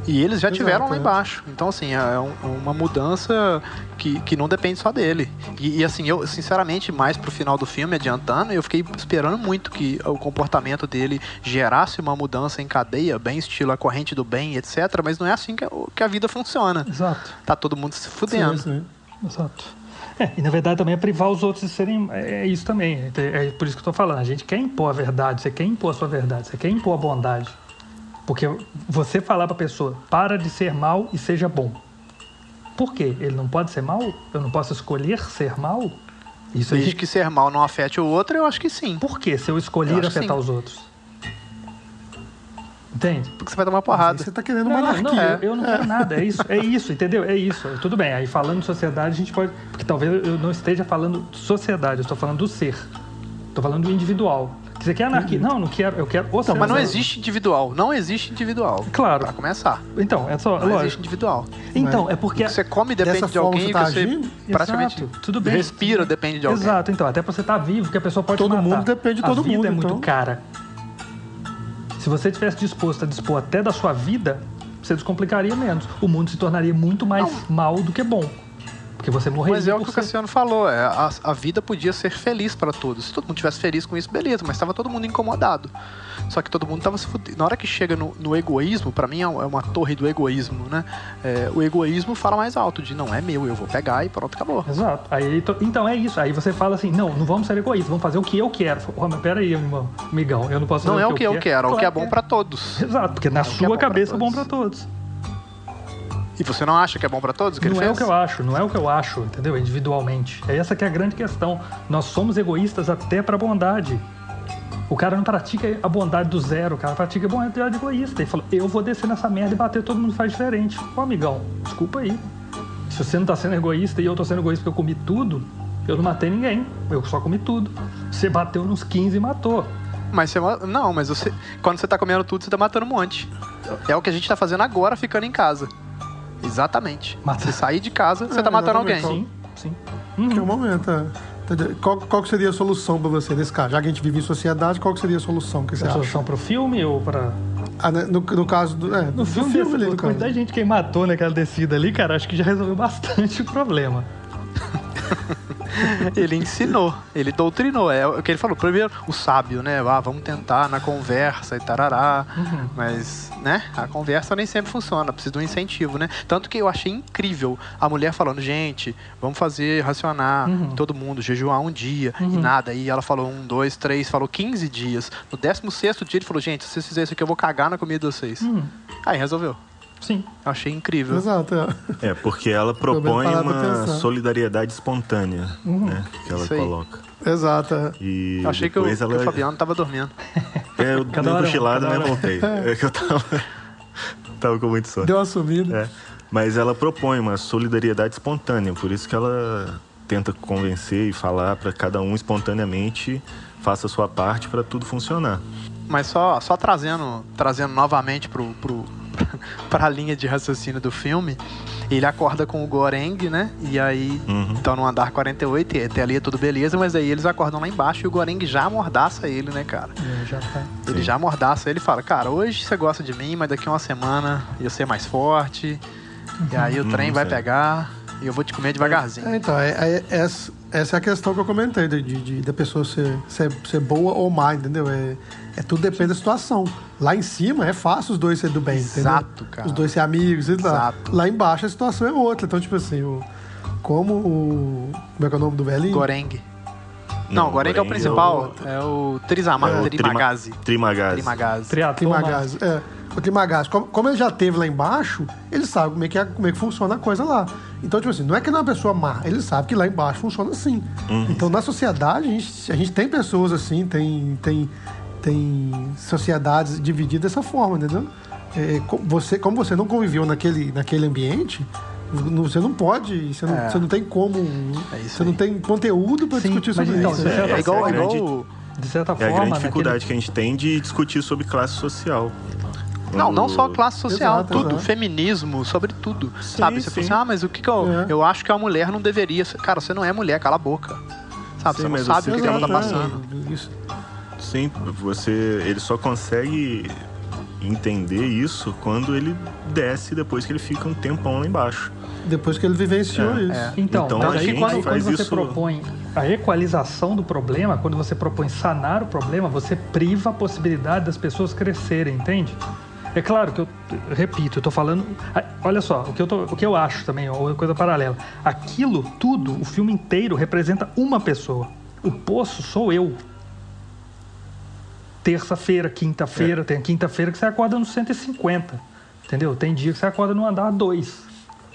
E eles já Exato, tiveram lá é. embaixo. Então, assim, é um- uma mudança que, que não depende só dele. E, e, assim, eu, sinceramente, mais pro final do filme, adiantando, eu fiquei esperando muito que o comportamento dele gerasse uma mudança em cadeia, bem estilo a corrente do bem, etc. Mas não é assim que, a- que a vida funciona. Exato. Tá todo mundo se Sim, fudendo. sim. Exato. É, e na verdade também é privar os outros de serem. É, é isso também. É, é por isso que eu tô falando. A gente quer impor a verdade, você quer impor a sua verdade, você quer impor a bondade. Porque você falar pra pessoa, para de ser mal e seja bom. Por quê? Ele não pode ser mal? Eu não posso escolher ser mal? Isso Desde aí. que ser mal não afete o outro, eu acho que sim. Por que se eu Eu escolher acho afetar os outros? Entende? Porque você vai tomar Aí porrada. Você tá querendo Não, monarquia. não, eu, eu não quero nada, é isso, é isso, entendeu? É isso. Tudo bem, aí falando de sociedade, a gente pode. Porque talvez eu não esteja falando de sociedade, eu estou falando do ser. Estou falando do individual. Você quer anarquia? Não, não quero, eu quero o ser Não, mas não existe individual. Não existe individual. Claro. Pra começar. Então, é só, Não existe lógico. individual. Então, é porque. Você come depende Dessa de alguém, você tá você agindo? praticamente Exato, tudo bem. respira depende de alguém. Exato, então, até pra você estar vivo, que a pessoa pode Todo matar. mundo depende de a todo vida mundo, é muito então. cara. Se você estivesse disposto a dispor até da sua vida, você descomplicaria menos. O mundo se tornaria muito mais mal do que bom. Porque você morreria Mas é o que o Cassiano falou, é, a, a vida podia ser feliz para todos. Se todo mundo tivesse feliz com isso, beleza, mas estava todo mundo incomodado. só que todo mundo tava se fudendo. Na hora que chega no, no egoísmo, pra mim é uma torre do egoísmo, né? É, o egoísmo fala mais alto, de não é meu, eu vou pegar e pronto, acabou. Exato. Aí, então é isso. Aí você fala assim, não, não vamos ser egoístas, vamos fazer o que eu quero. Pô, mas peraí, irmão, amigão, eu não posso Não fazer é o que eu quero, é o que é bom pra todos. Exato, porque na o que é sua pra cabeça é bom pra todos. E você não acha que é bom pra todos que não é fez? o que eu acho, não é o que eu acho, entendeu? Individualmente. É essa que é a grande questão. Nós somos egoístas até pra bondade. O cara não pratica a bondade do zero, o cara pratica a bondade egoísta. Ele falou, eu vou descer nessa merda e bater, todo mundo faz diferente. Ô, amigão, desculpa aí. Se você não tá sendo egoísta e eu tô sendo egoísta porque eu comi tudo, eu não matei ninguém. Eu só comi tudo. Você bateu nos 15 e matou. Mas você. Não, mas você. Quando você tá comendo tudo, você tá matando um monte. É o que a gente tá fazendo agora, ficando em casa. Exatamente. Mata- Você sair de casa, você É, tá matando alguém. Sim, sim. Que é o momento, é. Entendeu? Qual, qual que seria a solução pra você nesse caso? Já que a gente vive em sociedade, qual que seria a solução que você A acha? solução pro filme ou pra. Ah, né, no, no caso do. É, No do filme, filme ali, a no caso. quantidade de gente que matou naquela descida ali, cara, acho que já resolveu bastante o problema. Ele ensinou, ele doutrinou. É o que ele falou. Primeiro, o sábio, né? Ah, vamos tentar na conversa e tarará. Uhum. Mas, né? A conversa nem sempre funciona. Precisa de um incentivo, né? Tanto que eu achei incrível a mulher falando, gente, vamos fazer racionar Uhum. todo mundo, jejuar um dia e nada. E ela falou um, dois, três, falou 15 dias. No 16 dia ele falou, gente, se vocês fizerem isso aqui, eu vou cagar na comida de vocês. Uhum. Aí resolveu. Sim. Eu achei incrível. Exato, é. É, porque ela propõe uma solidariedade espontânea, né? Que ela coloca. Exato. E Eu achei que o, depois que ela... o Fabiano tava dormindo. É, eu dei um, cochilada, né? Voltei. É que eu tava... tava com muito sono. Deu uma sumida. É. Mas ela propõe uma solidariedade espontânea, por isso que ela tenta convencer e falar para cada um espontaneamente faça a sua parte para tudo funcionar. Mas só, só trazendo, trazendo novamente pro, pro, pra linha de raciocínio do filme, ele acorda com o Goreng, né? E aí Uhum. estão no andar 48, e até ali é tudo beleza, mas aí eles acordam lá embaixo e o Goreng já amordaça ele, né, cara? É, já tá. Ele já amordaça ele e fala, cara, hoje você gosta de mim, mas daqui a uma semana eu ser mais forte. E aí o Uhum, trem vai sei. pegar e eu vou te comer devagarzinho. É, então, é, é- essa, é a questão que eu comentei, de, de- da pessoa ser, ser, ser boa ou má, entendeu? É, é tudo depende da situação. Lá em cima é fácil os dois serem do bem, Exato, entendeu? cara. Os dois serem amigos e. Exato. Lá embaixo a situação é outra. Então, tipo assim, o, como o. Como é que é o nome do velhinho? Goreng. Não, Goreng é o Goreng principal. É o Trizama, É o Trimagazi. Trimagazi. Trimagazi. Trimagás. É, o Trimagás. Como, como ele já teve lá embaixo, ele sabe como é, que é, como é que funciona a coisa lá. Então, tipo assim, não é que ele é uma pessoa má, ele sabe que lá embaixo funciona assim. Então, na sociedade, a gente, a gente tem pessoas assim, tem, tem, tem sociedades divididas dessa forma, entendeu? É, co- você, como você não conviveu naquele, naquele ambiente, não- você não pode, você não, É. você não tem como, É você não aí. tem conteúdo para discutir sobre então, isso. É igual, Essa é a igual grande- De certa É a forma, grande naquele- dificuldade que a gente tem de discutir sobre classe social. Não, não só classe social, Exato, tudo, exato. feminismo, sobre tudo. Sim, sabe? Você sim. fala assim, ah, mas o que, que eu. É. Eu acho que a mulher não deveria. ser- Cara, você não é mulher, cala a boca. Sabe? Sim, você não sabe o que, que ela tá passando. É, isso. Sim, você, ele só consegue entender isso quando ele desce depois que ele fica um tempão lá embaixo. Depois que ele vivenciou É, isso. é. Então, Então, a aí gente quando, quando você isso- propõe a equalização do problema, quando você propõe sanar o problema, você priva a possibilidade das pessoas crescerem, entende? É claro que eu repito, eu tô falando. Olha só, o que eu, tô- o que eu acho também, ou coisa paralela. Aquilo, tudo, o filme inteiro representa uma pessoa. O poço sou eu. Terça-feira, quinta-feira, tem quinta-feira que você acorda no 150. Entendeu? Tem dia que você acorda no andar 2.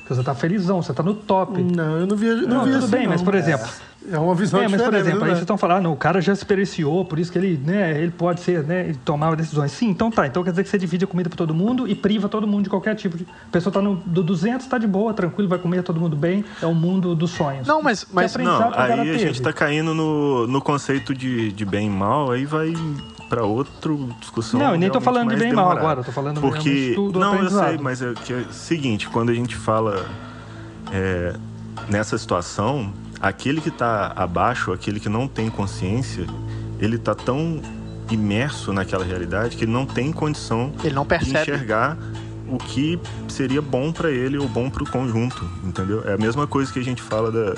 Você tá felizão, você tá no top. Não, eu não vi, não Não, vi tudo assim, bem, não. mas por exemplo. É uma visão É, mas diferente. por exemplo, aí né? vocês estão falando, ah, não, o cara já experienciou, por isso que ele, né, ele pode ser, né, ele tomava decisões. Sim, então tá. Então quer dizer que você divide a comida para todo mundo e priva todo mundo de qualquer tipo de. A pessoa tá no do 200, tá de boa, tranquilo, vai comer todo mundo bem. É o mundo dos sonhos. Não, mas- mas- Não, aí a gente tá caindo no, no conceito de, de bem e mal, aí vai pra outra discussão. Não, eu nem tô falando de bem e mal demorada. agora, tô falando Porque, do- Não, eu sei, mas é que é o seguinte, quando a gente fala é, nessa situação, aquele que tá abaixo, aquele que não tem consciência, ele tá tão imerso naquela realidade que ele não tem condição Ele não de percebe. enxergar o que seria bom pra ele ou bom pro conjunto, entendeu? É a mesma coisa que a gente fala da,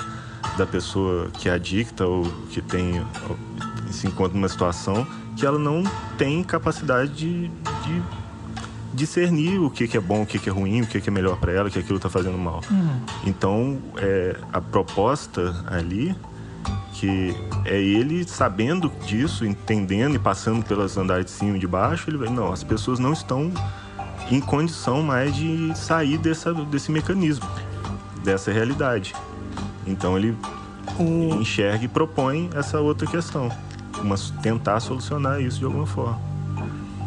da pessoa que é adicta ou que tem ou se encontra numa situação que ela não tem capacidade de, de discernir o que, que é bom, o que, que é ruim, o que, que é melhor para ela, o que aquilo está fazendo mal. Uhum. Então, é, a proposta ali, que é ele sabendo disso, entendendo e passando pelas andares de cima e de baixo, ele vai, não, as pessoas não estão em condição mais de sair dessa, desse mecanismo, dessa realidade. Então ele Um, enxerga e propõe essa outra questão, uma, tentar solucionar isso de alguma forma.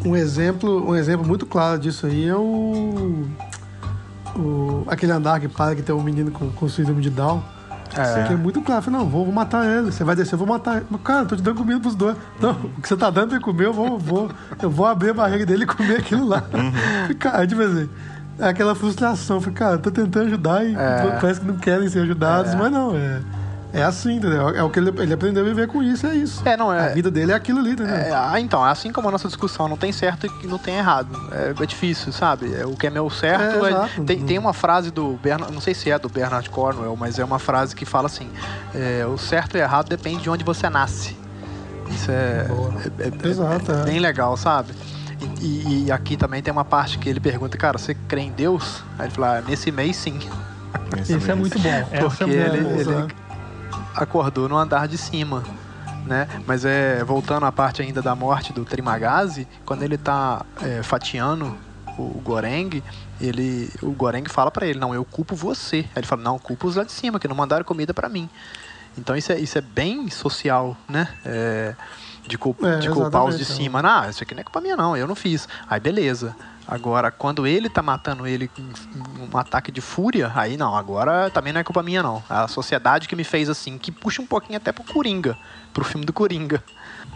um exemplo, um exemplo muito claro disso aí é o, o aquele andar que para que tem um menino com, com síndrome de Down. É. Que é muito claro. Fala, Não, vou, vou matar ele. Você vai descer, eu vou matar ele. Mas, cara, eu tô te dando comida pros dois. Não, o que você tá dando pra ele comer, eu vou, vou, eu vou abrir a barriga dele e comer aquilo lá. Cara, tipo assim, é aquela frustração. Falei, cara, eu tô tentando ajudar e É. parece que não querem ser ajudados, mas não, é. É assim, entendeu? É o que ele, ele aprendeu a viver com isso, é isso. É, não, é- A vida dele é aquilo ali, entendeu? É, ah, então, assim como a nossa discussão não tem certo e não tem errado. É, é difícil, sabe? É, o que é meu certo. É, é- tem, tem uma frase do Bernard, não sei se é do Bernard Cornwell, mas é uma frase que fala assim: é, o certo e errado depende de onde você nasce. Isso é, é- é- Exato, é é. bem legal, sabe? E, e- aqui também tem uma parte que ele pergunta, cara, você crê em Deus? Aí ele fala, ah, nesse mês sim. Esse Isso é muito bom. É Porque muito ele, ele acordou no andar de cima, né? Mas é voltando à parte ainda da morte do Trimagazi, quando ele tá é, fatiando o Goreng, ele, o Goreng fala pra ele, não, eu culpo você. Aí ele fala, não, culpo os lá de cima, que não mandaram comida pra mim. Então isso é, isso é bem social, né? É, de, cul- É, de culpar os de cima. Não, isso aqui não é culpa minha não, eu não fiz. Aí beleza. Agora, quando ele tá matando ele um ataque de fúria, aí não, agora também não é culpa minha não. A sociedade que me fez assim, que puxa um pouquinho até pro Coringa, pro filme do Coringa.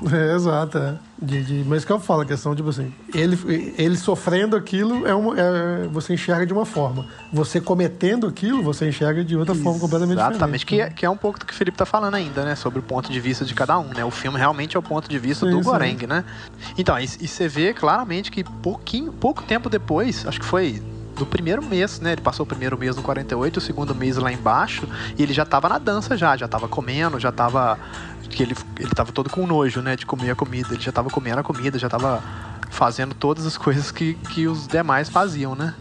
É, exato, é. De, de, mas que eu falo, a questão, tipo assim, ele, ele sofrendo aquilo, é uma, é, você enxerga de uma forma. Você cometendo aquilo, você enxerga de outra forma completamente Exatamente, que diferente. é, que é um pouco do que o Felipe tá falando ainda, né? Sobre o ponto de vista de cada um, né? O filme realmente é o ponto de vista Sim, do. Goreng, né? Então, e, e você vê claramente que pouquinho, pouco tempo depois, acho que foi do primeiro mês, né? Ele passou o primeiro mês no 48, o segundo mês lá embaixo, e ele já tava na dança já, já tava comendo, já tava que ele ele tava todo com nojo, né, de comer a comida, ele já tava comendo a comida, já tava fazendo todas as coisas que, que os demais faziam, né?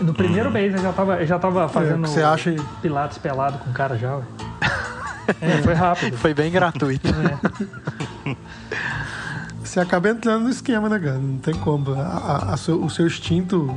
No primeiro mês ele já tava, ele já tava fazendo que você acha- pilates pelado com o cara já, ué. É, foi rápido. Foi bem gratuito. É. Você acaba entrando no esquema, né, cara? Não tem como. A- a- a seu- o seu instinto,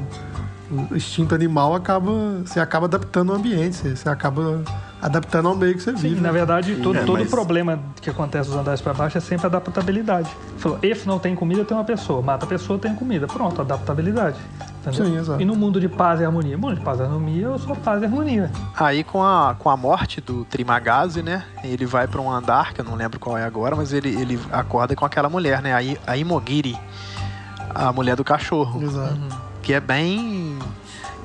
o instinto animal acaba. Você acaba adaptando o ambiente, você, você acaba adaptando ao meio que você Sim, vive. na né? verdade, todo, É, todo mas- problema que acontece nos andares para baixo é sempre adaptabilidade. Falou, if não tem comida, tem uma pessoa. Mata a pessoa, tem comida. Pronto, adaptabilidade. Entendeu? Sim, exato. E no mundo de paz e harmonia? Mundo de paz e harmonia, eu sou paz e harmonia. Aí com a, com a morte do Trimagazi, né? Ele vai pra um andar, que eu não lembro qual é agora, mas ele, ele acorda com aquela mulher, né? A, I- a Imogiri, a mulher do cachorro. Exato. Que é bem.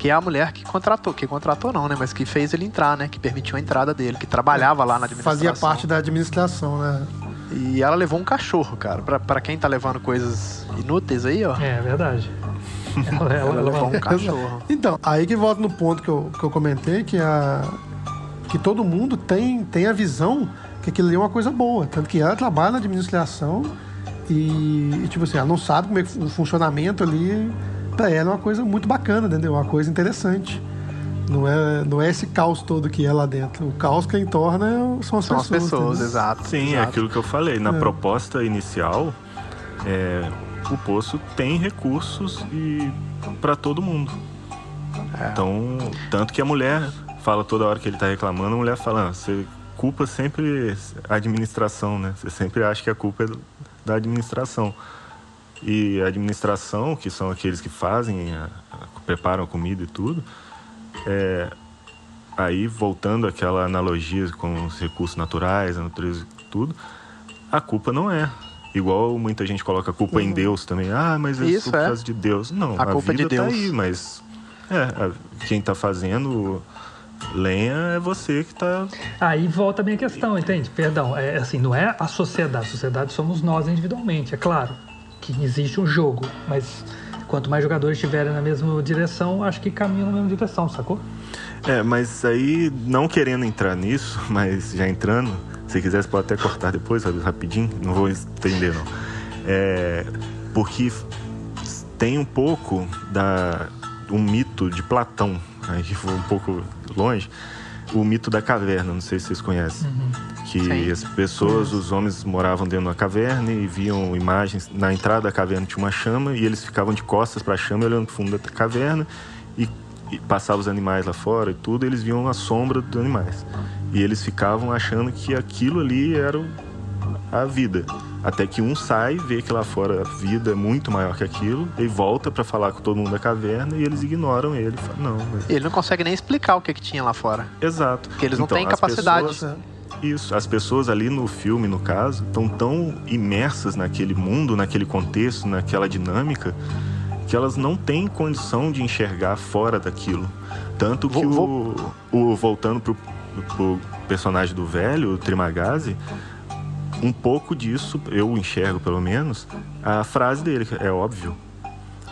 Que é a mulher que contratou, que contratou não, né? Mas que fez ele entrar, né? Que permitiu a entrada dele, que trabalhava lá na administração. Fazia parte da administração, né? E ela levou um cachorro, cara. Pra, pra quem tá levando coisas inúteis aí, ó. É, é verdade. Ela, ela- Ela ela- levou um cachorro. Então, aí que volta no ponto que eu, que eu comentei, que, a, que todo mundo tem, tem a visão que aquilo ali é uma coisa boa. Tanto que ela trabalha na administração e, e, tipo assim, ela não sabe como é que o funcionamento ali, pra ela é uma coisa muito bacana, entendeu? Uma coisa interessante. Não é, não é esse caos todo que é lá dentro. O caos quem torna é- são as São as pessoas. pessoas, entendeu? exato. Sim, é exato. aquilo que eu falei. Na proposta inicial, é, o poço tem recursos e para todo mundo. Então, tanto que a mulher fala toda hora que ele tá reclamando, a mulher fala, "Ah, você culpa sempre a administração, né? Você sempre acha que a culpa é da administração. E a administração, que são aqueles que fazem, a- a- preparam a comida e tudo, é, aí voltando àquela analogia com os recursos naturais, a natureza e tudo, a culpa não é. Igual muita gente coloca a culpa em Deus também. Ah, mas é Isso, por é. causa de Deus. Não, A a, culpa é de vida tá Deus. aí, mas é, a- quem tá fazendo lenha é você que tá. Aí volta a minha questão, entende? Perdão, é assim, não é a sociedade. A sociedade somos nós individualmente, é claro que existe um jogo, mas quanto mais jogadores estiverem na mesma direção, acho que caminham na mesma direção, sacou? É, mas aí, não querendo entrar nisso, mas já entrando, se quiser, você pode até cortar depois, rapidinho, não vou estender não. É, porque tem um pouco da um mito de Platão, aí vou um pouco longe, o mito da caverna, não sei se vocês conhecem. Que Sim. as pessoas, os homens moravam dentro de uma caverna e viam imagens. Na entrada da caverna tinha uma chama e eles ficavam de costas para a chama, olhando pro fundo da caverna e, e passavam os animais lá fora e tudo, eles viam a sombra dos animais. E eles ficavam achando que aquilo ali era o- a vida. Até que um sai, vê que lá fora a vida é muito maior que aquilo, e volta para falar com todo mundo da caverna e eles ignoram ele. Falam, não, mas... Ele não consegue nem explicar o que, que tinha lá fora. Exato. Porque eles não Então, têm capacidade. pessoas- isso, as pessoas ali no filme, no caso, estão tão imersas naquele mundo, naquele contexto, naquela dinâmica, que elas não têm condição de enxergar fora daquilo. Tanto que Vou- o, o- voltando pro, pro personagem do velho, o Trimagazi, um pouco disso, eu enxergo pelo menos, a frase dele, é óbvio.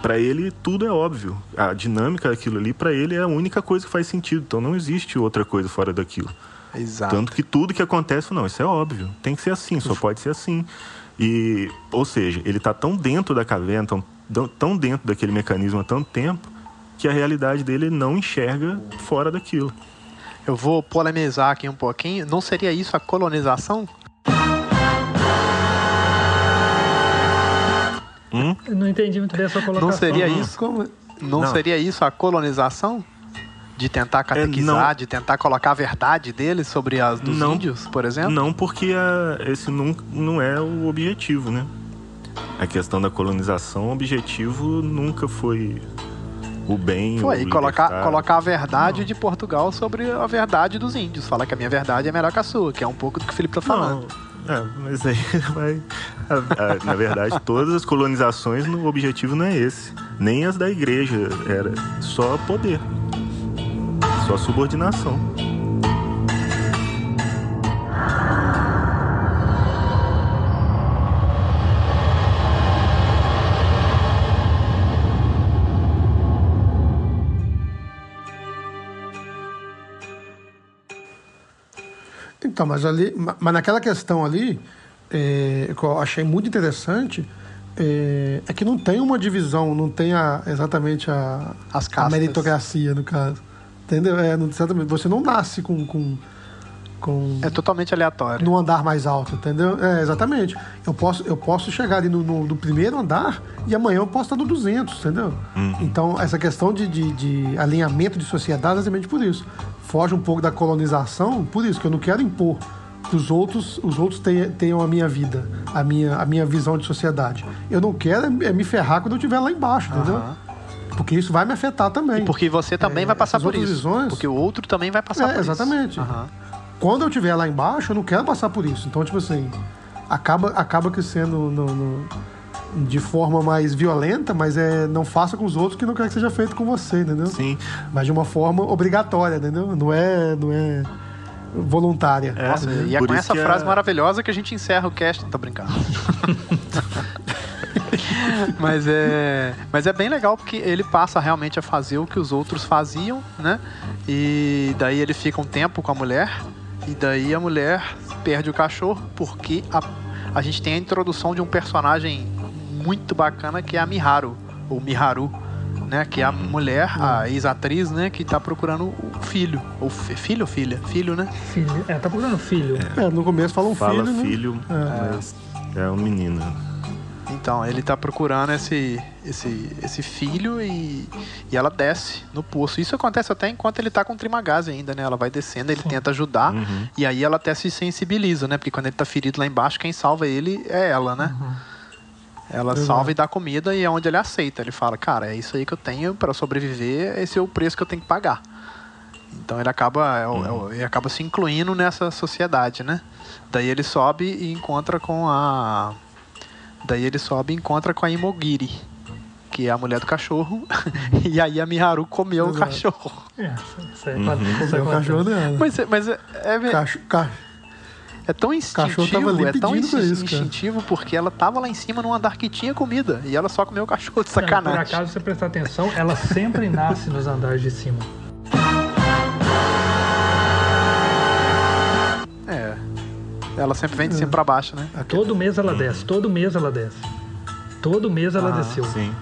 Pra ele tudo é óbvio. A dinâmica daquilo ali, pra ele é a única coisa que faz sentido. Então não existe outra coisa fora daquilo. Exato. Tanto que tudo que acontece, não, isso é óbvio. Tem que ser assim, só pode ser assim. E, ou seja, ele tá tão dentro da caverna, tão, tão- dentro daquele mecanismo há tanto tempo, que a realidade dele ele não enxerga fora daquilo. Eu vou polemizar aqui um pouquinho. Não seria isso a colonização? Eu não entendi muito bem a sua colocação. Não seria Uhum. isso? Como- Não, Não. seria isso a colonização? De tentar catequizar, não. de tentar colocar a verdade deles sobre as dos Não. índios, por exemplo? Não porque a- esse não, não é o objetivo, né? A questão da colonização, o objetivo nunca foi o bem. Foi, o e colocar, colocar a verdade de Portugal sobre a verdade dos índios. Falar que a minha verdade é melhor que a sua, que é um pouco do que o Felipe tá falando. Não, é, mas aí vai. a- a- na verdade, todas as colonizações, o objetivo não é esse. Nem as da igreja. Era só poder. Só subordinação. Então, mas ali, ma- mas naquela questão ali, é, que eu achei muito interessante, é, é que não tem uma divisão, não tem a- exatamente a, As a meritocracia, no caso. Entendeu? É. Você não nasce com, com, com É totalmente aleatório. no andar mais alto, entendeu? É, exatamente. Eu posso, eu posso chegar ali no, no- no primeiro andar e amanhã eu posso estar no 200, entendeu? Então, essa questão de, de- de alinhamento de sociedade é exatamente por isso. Foge um pouco da colonização, por isso, que eu não quero impor que os outros, os outros tenham, a minha vida, a minha, a minha visão de sociedade. Eu não quero é, é me ferrar quando eu estiver lá embaixo, entendeu? Aham. Porque isso vai me afetar também. Porque você também É, vai passar por isso. visões- Porque o outro também vai passar É, por exatamente. isso. Aham. quando eu estiver lá embaixo, eu não quero passar por isso. Então, tipo assim, acaba, acaba que sendo no- no- de forma mais violenta, mas é não faça com os outros que não quer que seja feito com você, entendeu? Sim. Mas de uma forma obrigatória, entendeu? Não é, não é voluntária. É, Nossa, e é com essa que frase a- maravilhosa que a gente encerra o cast. Tô brincando. mas, é, mas é bem legal porque ele passa realmente a fazer o que os outros faziam, né? E daí ele fica um tempo com a mulher. E daí a mulher perde o cachorro porque a, a gente tem a introdução de um personagem muito bacana que é a Miharu, ou Miharu. Né, que é a mulher, a ex-atriz, né, que tá procurando o filho. Ou fi- filho ou filha? Filho, né? Filho. É, tá procurando filho. É, no começo fala um Fala filho, né? filho, mas é um menino. Então, ele tá procurando esse, esse, esse filho e, e ela desce no poço. Isso acontece até enquanto ele tá com o Trimagazi ainda, né? Ela vai descendo, ele tenta ajudar Uhum. e aí ela até se sensibiliza, né? Porque quando ele tá ferido lá embaixo, quem salva ele é ela, né? Ela Exato. salva e dá comida e é onde ele aceita. Ele fala, cara, é isso aí que eu tenho para sobreviver, esse é o preço que eu tenho que pagar. Então ele acaba, é é o- ele acaba se incluindo nessa sociedade, né? Daí ele sobe e encontra com a. Daí ele sobe e encontra com a Imogiri, que é a mulher do cachorro. e aí a Miharu comeu o Exato. cachorro. É, isso aí pode- isso É o cachorro dela. Mas, é- mas é, é, Cacho, ca- é tão instintivo, é tão isso, instintivo porque ela tava lá em cima num andar que tinha comida e ela só comeu o cachorro de Não, e Por sacanagem. acaso, se você prestar atenção, ela sempre nasce nos andares de cima. Ela sempre vem de cima pra baixo, né? Todo mês ela desce, todo mês ela desce. Todo mês ela Ah, desceu. Sim.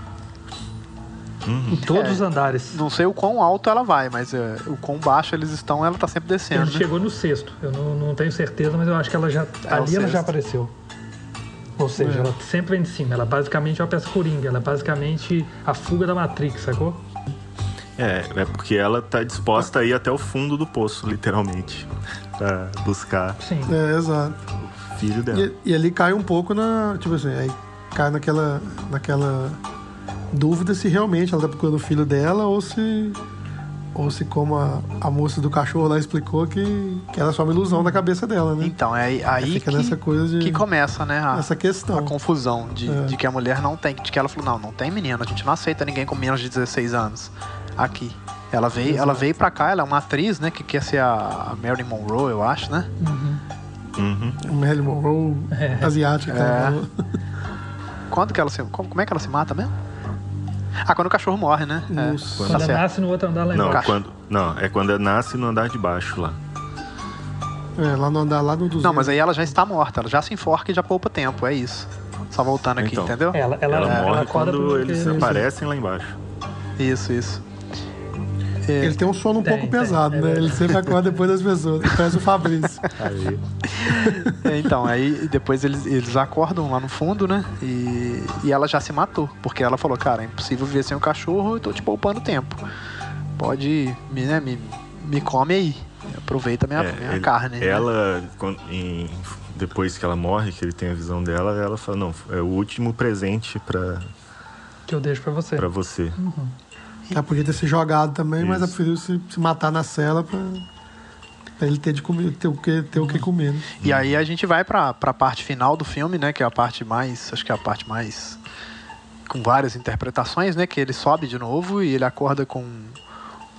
Em todos É. os andares. Não sei o quão alto ela vai, mas é, o quão baixo eles estão, ela tá sempre descendo. Ele né? chegou no sexto. Eu não, não tenho certeza, mas eu acho que ela já. É ali ela já apareceu. Ou seja, É. ela sempre vem de cima. Ela basicamente é uma peça coringa. Ela é basicamente a fuga da Matrix, sacou? É, é porque ela tá disposta a ir até o fundo do poço, literalmente. Pra buscar Sim. É, exato. o filho dela. E, e ali cai um pouco na. Tipo assim, aí cai naquela. naquela dúvida se realmente ela tá procurando o filho dela ou se. Ou se, como a, a moça do cachorro lá explicou, que, que era só uma ilusão na cabeça dela, né? Então, é aí, aí fica que, nessa coisa de. que começa, né? A, essa questão. a confusão de, É. de que a mulher não tem. De que ela falou, não, não tem menino, a gente não aceita ninguém com menos de 16 anos aqui. Ela veio, ela veio pra cá, ela é uma atriz, né? Que quer ser a Marilyn Monroe, eu acho, né? Uhum. Marilyn Monroe É. asiática. É. ela. Quando que ela se. Como, como é que ela se mata mesmo? Ah, quando o cachorro morre, né? É, Isso. Quando tá ela certo. nasce no outro andar lá Não, embaixo. quando, não, é quando ela nasce no andar de baixo lá. É, lá no andar, lá no 200. Não, mas aí ela já está morta, ela já se enforca e já poupa tempo, é isso. Só voltando aqui, Então. entendeu? Ela, ela, Ela, ela morre acorda quando eles aparecem lá embaixo. Isso, isso. Ele tem um sono um Tem, pouco tem, pesado, é né? Ele sempre acorda depois das pessoas. Parece o Fabrício. Aí, É, Então, aí depois eles, eles acordam lá no fundo, né? E, e ela já se matou, porque ela falou, cara, é impossível viver sem o cachorro, eu tô te poupando tempo. Pode, me, né, me, me come aí. Aproveita minha, é, minha ele- carne. né? Ela, quando- em- depois que ela morre, que ele tem a visão dela, ela fala, não, é o último presente pra, Que eu deixo pra você. pra você. Ela podia ter se jogado também, mas ela Isso. preferiu se, se matar na cela pra, pra ele ter, de comer, ter, o que, ter o que comer. né? E aí a gente vai pra, pra parte final do filme, né? Que é a parte mais. Acho que é a parte mais. Com várias interpretações, né? Que ele sobe de novo e ele acorda com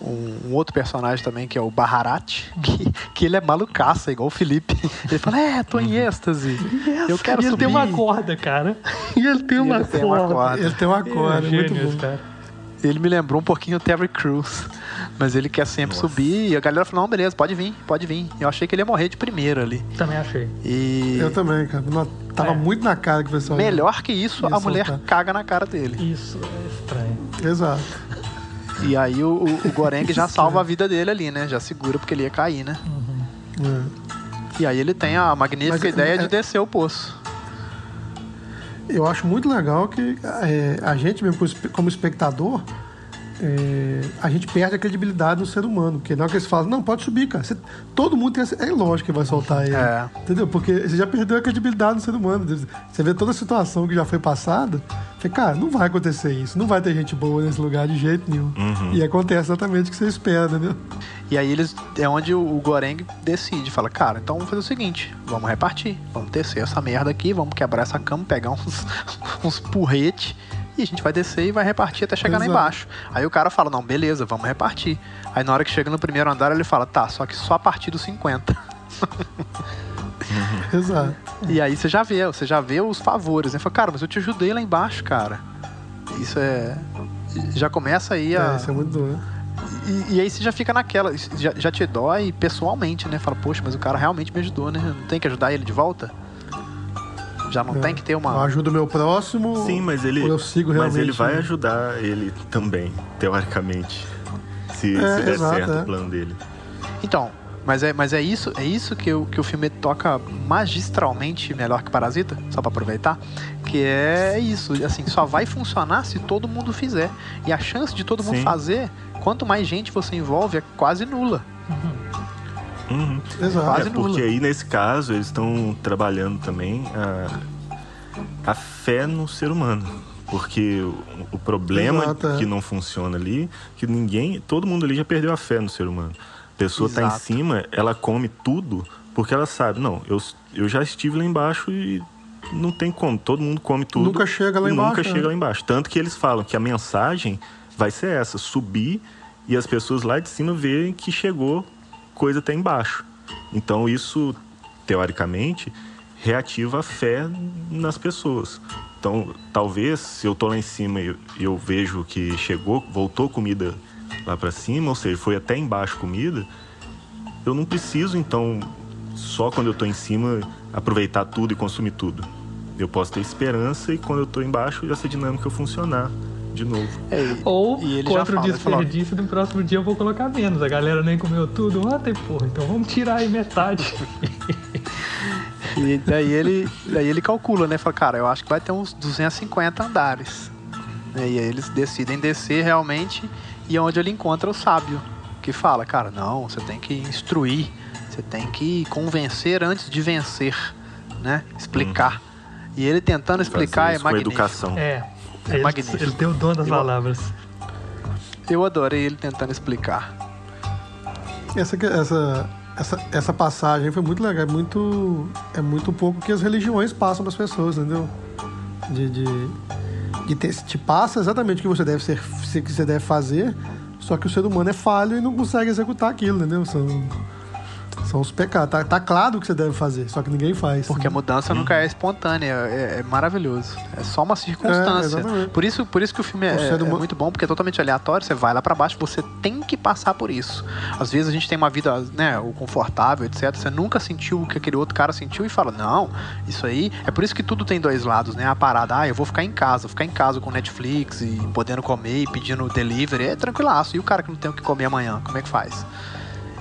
um, um outro personagem também, que é o Baharat, que, que ele é malucaça, igual o Felipe. Ele fala, é, tô em êxtase. Eu quero e ele subir. tem uma corda, cara. E ele tem E uma ele tem uma corda. corda. Ele tem uma corda, É, muito gênio bom. cara. Ele me lembrou um pouquinho o Terry Crews. Mas ele quer sempre Nossa. subir. E a galera falou, não, beleza, pode vir, pode vir. Eu achei que ele ia morrer de primeiro ali. Também achei. E Eu também, cara. Não- Tava É. muito na cara que o pessoal. melhor que isso, a mulher soltar. caga na cara dele. Isso é estranho. Exato. E aí o, o, o Goreng já salva a vida dele ali, né? Já segura porque ele ia cair, né? É. E aí ele tem a magnífica Mas, ideia é- de descer o poço. Eu acho muito legal que é, a gente mesmo, como espe- como espectador, é, a gente perde a credibilidade no ser humano. Porque na hora que eles falam, não, pode subir, cara. Você- todo mundo tem essa, É lógico que vai soltar ele. É. Entendeu? Porque você já perdeu a credibilidade no ser humano. Você vê toda a situação que já foi passada. Você, cara, não vai acontecer isso. Não vai ter gente boa nesse lugar de jeito nenhum. E acontece exatamente o que você espera, entendeu? E aí eles é onde o, Goreng decide, fala, cara, então vamos fazer o seguinte, vamos repartir, vamos descer essa merda aqui, vamos quebrar essa cama, pegar uns, uns porrete e a gente vai descer e vai repartir até chegar lá Exato. embaixo. Aí o cara fala, não, beleza, vamos repartir. Aí na hora que chega no primeiro andar ele fala, tá, só que só a partir dos 50. Exato. E aí você já vê, você já vê os favores, né? Fala, cara, mas eu te ajudei lá embaixo, cara. Isso é. Já começa aí a. É, isso é muito doido. E, e aí você já fica naquela, já, já te dói pessoalmente, né? Fala, poxa, mas o cara realmente me ajudou, né? Não tem que ajudar ele de volta? Já não É. tem que ter Eu uma. ajudo o meu próximo. Sim, mas ele, eu sigo mas realmente. ele vai ajudar ele também, teoricamente. Se, É, se der exato, certo é. o plano dele. Então, mas é, mas é isso, é isso que, o, que o filme toca magistralmente melhor que Parasita, só pra aproveitar, que é isso, assim, só vai funcionar se todo mundo fizer. E a chance de todo mundo Sim. fazer, quanto mais gente você envolve, é quase nula. Uhum. Exato. Quase É, porque aí nesse caso eles estão trabalhando também a, a fé no ser humano. Porque o, o problema Exato, é. que não funciona ali, que ninguém, todo mundo ali já perdeu a fé no ser humano. A pessoa está em cima, ela come tudo porque ela sabe, não, eu, eu já estive lá embaixo e não tem como, todo mundo come tudo. Nunca chega lá embaixo, Nunca né? chega lá embaixo. Tanto que eles falam que a mensagem vai ser essa, subir e as pessoas lá de cima verem que chegou coisa até embaixo. Então isso, teoricamente, reativa a fé nas pessoas. Então, talvez, se eu tô lá em cima e eu vejo que chegou, voltou comida lá para cima, ou seja, foi até embaixo comida, eu não preciso, então, só quando eu tô em cima, aproveitar tudo e consumir tudo. Eu posso ter esperança e quando eu tô embaixo, essa dinâmica funcionar de novo. É, e- Ou e ele já contra o desperdício, no próximo dia eu vou colocar menos. A galera nem comeu tudo ontem, porra. Então vamos tirar aí metade. E daí ele, daí ele calcula, né? Fala, cara, eu acho que vai ter uns 250 andares. Né, E aí eles decidem descer realmente e é onde ele encontra o sábio, que fala, cara, não, você tem que instruir, você tem que convencer antes de vencer, né? Explicar. E ele tentando explicar Fazer é magnífico. educação. É. É ele, magnífico. ele tem o dom das Eu- palavras. Eu adorei ele tentando explicar. Essa, essa, essa, essa passagem foi muito legal. É muito, é muito pouco que as religiões passam para as pessoas, entendeu? De, de, de ter, te passa exatamente o que você deve ser, o que você deve fazer, só que o ser humano é falho e não consegue executar aquilo, entendeu? São, são os pecados. Tá, tá claro o que você deve fazer, só que ninguém faz. Porque a mudança nunca é espontânea, é, é maravilhoso. É só uma circunstância. exatamente. por, isso, por isso que o filme é, é humano- muito bom, porque é totalmente aleatório. Você vai lá pra baixo, você tem que passar por isso. Às vezes a gente tem uma vida, né, o confortável, etc. Você nunca sentiu o que aquele outro cara sentiu e fala, não, isso aí. É por isso que tudo tem dois lados, né? A parada, ah, eu vou ficar em casa, vou ficar em casa com Netflix e podendo comer e pedindo delivery, é tranquilaço. E o cara que não tem o que comer amanhã, como é que faz?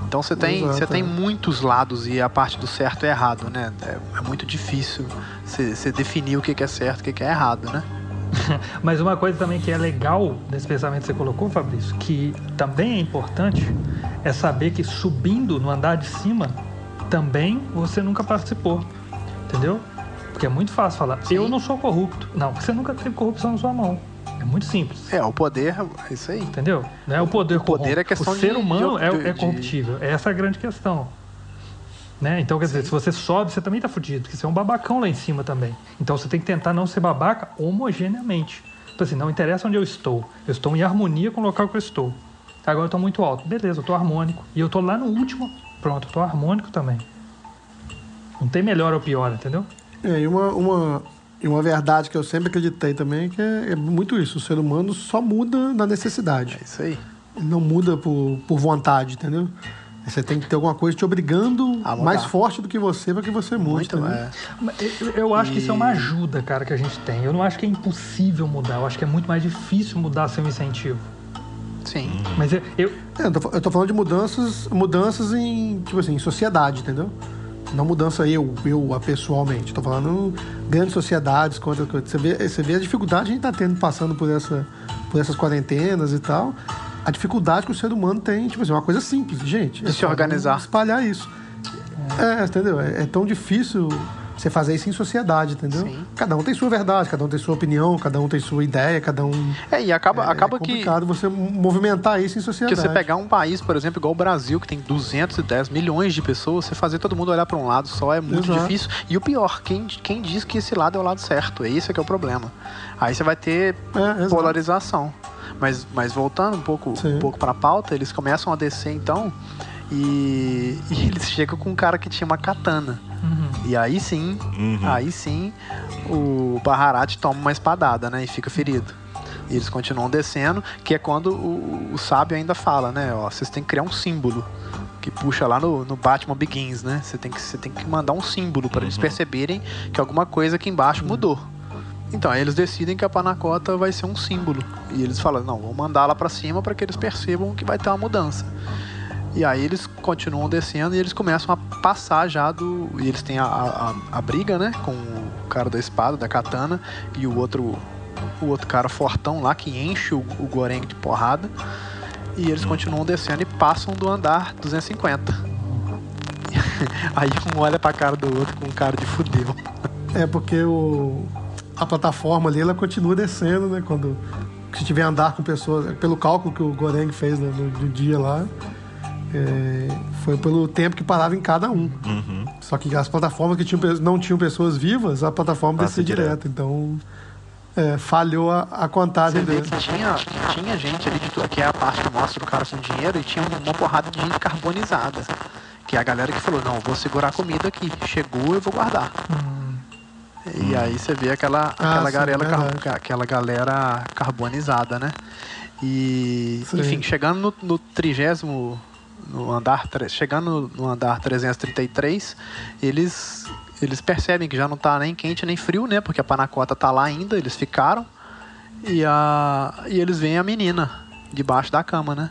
Então você tem, Exato, você tem é. muitos lados e a parte do certo e errado, né? É, é muito difícil você definir o que que é certo e o que que é errado, né? Mas uma coisa também que é legal desse pensamento que você colocou, Fabrício, que também é importante, é saber que subindo no andar de cima, também você nunca participou. Entendeu? Porque é muito fácil falar, eu não sou corrupto. Não, porque você nunca teve corrupção na sua mão. É muito simples. É, o poder é isso aí. Entendeu? Não é o poder O poder é questão O ser de- humano de- é, de- é corruptível. Essa é a grande questão. Né? Então, quer dizer, se você sobe, você também tá fudido, porque você é um babacão lá em cima também. Então você tem que tentar não ser babaca homogeneamente. Tipo assim, não interessa onde eu estou. Eu estou em harmonia com o local que eu estou. Agora eu tô muito alto. Beleza, eu tô harmônico. E eu tô lá no último. Pronto, eu tô harmônico também. Não tem melhor ou pior, entendeu? É, e uma, uma, e uma verdade que eu sempre acreditei também é que é, é muito isso. O ser humano só muda na necessidade. É isso aí. Ele não muda por, por vontade, entendeu? Você tem que ter alguma coisa te obrigando mais forte do que você para que você mude. Muito, é. Mas Eu, eu acho que isso é uma ajuda, cara, que a gente tem. Eu não acho que é impossível mudar. Eu acho que é muito mais difícil mudar sem um incentivo. Sim. Mas eu, eu, É, eu, tô, eu tô falando de mudanças, mudanças em, tipo assim, em sociedade, entendeu? Não mudança eu, eu a pessoalmente. Tô falando grandes sociedades, contra, você, vê, você vê a dificuldade que a gente tá tendo passando por, essa, por essas quarentenas e tal. A dificuldade que o ser humano tem, tipo assim, uma coisa simples, gente. De é se organizar. Espalhar isso. É, entendeu? É, é tão difícil você fazer isso em sociedade, entendeu? Sim. Cada um tem sua verdade, cada um tem sua opinião, cada um tem sua ideia, cada um. É, e acaba, é, acaba é que, complicado você movimentar isso em que sociedade. você pegar um país, por exemplo, igual o Brasil, que tem 210 milhões de pessoas, você fazer todo mundo olhar para um lado só é muito Exato. difícil. E o pior, quem, quem diz que esse lado é o lado certo? É esse que é o problema. Aí você vai ter É, polarização. Mas, mas voltando um pouco, Sim. um pouco para a pauta, eles começam a descer então e, e eles chegam com um cara que tinha uma katana. E aí sim, Uhum. aí sim, o Baharat toma uma espadada, né? E fica ferido. E eles continuam descendo, que é quando o, o sábio ainda fala, né? Ó, vocês têm que criar um símbolo. Que puxa lá no, no Batman Begins, né? Você tem que, você tem que mandar um símbolo para eles perceberem que alguma coisa aqui embaixo mudou. Então, aí eles decidem que a panacota vai ser um símbolo. E eles falam, não, vamos mandar lá para cima para que eles percebam que vai ter uma mudança. E aí eles continuam descendo e eles começam a passar já do. E eles têm a, a, a briga, né? Com o cara da espada, da katana, e o outro. O outro cara fortão lá que enche o, o Goreng de porrada. E eles continuam descendo e passam do andar 250. Aí um olha pra cara do outro com um cara de fudeu. É porque o, a plataforma ali ela continua descendo, né? Quando se tiver andar com pessoas, pelo cálculo que o Goreng fez né, no, no dia lá, é, foi pelo tempo que parava em cada um. Uhum. Só que as plataformas que tinham, não tinham pessoas vivas, a plataforma Passa descia direto. direto. Então é, falhou a, a Você contagem vê dele. que tinha, que tinha gente ali de tudo, que é a parte que mostra o cara com dinheiro, e tinha uma porrada de gente carbonizada. Que é a galera que falou, não, vou segurar a comida aqui. Chegou, eu vou guardar. E aí você vê aquela, aquela, Hum. sim, galera, car- aquela galera carbonizada, né? E, Sim. enfim, chegando no, no trigésimo, no andar, chegando no andar 333, eles, eles percebem que já não tá nem quente nem frio, né? Porque a panacota tá lá ainda, eles ficaram. E, a, e eles veem a menina debaixo da cama, né?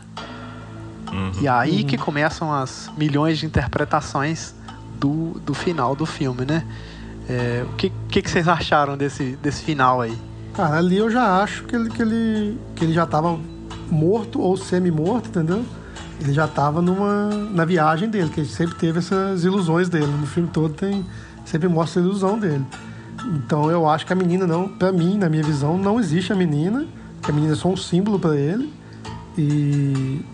E aí que começam as milhões de interpretações do, do final do filme, né? É, o que, que, que vocês acharam desse, desse final aí? Cara, ali eu já acho que ele, que ele, que ele já tava morto ou semi-morto, entendeu? Ele já tava numa, na viagem dele, que ele sempre teve essas ilusões dele. No filme todo tem sempre mostra a ilusão dele. Então eu acho que a menina não, pra mim, na minha visão, não existe a menina, que a menina é só um símbolo pra ele. E,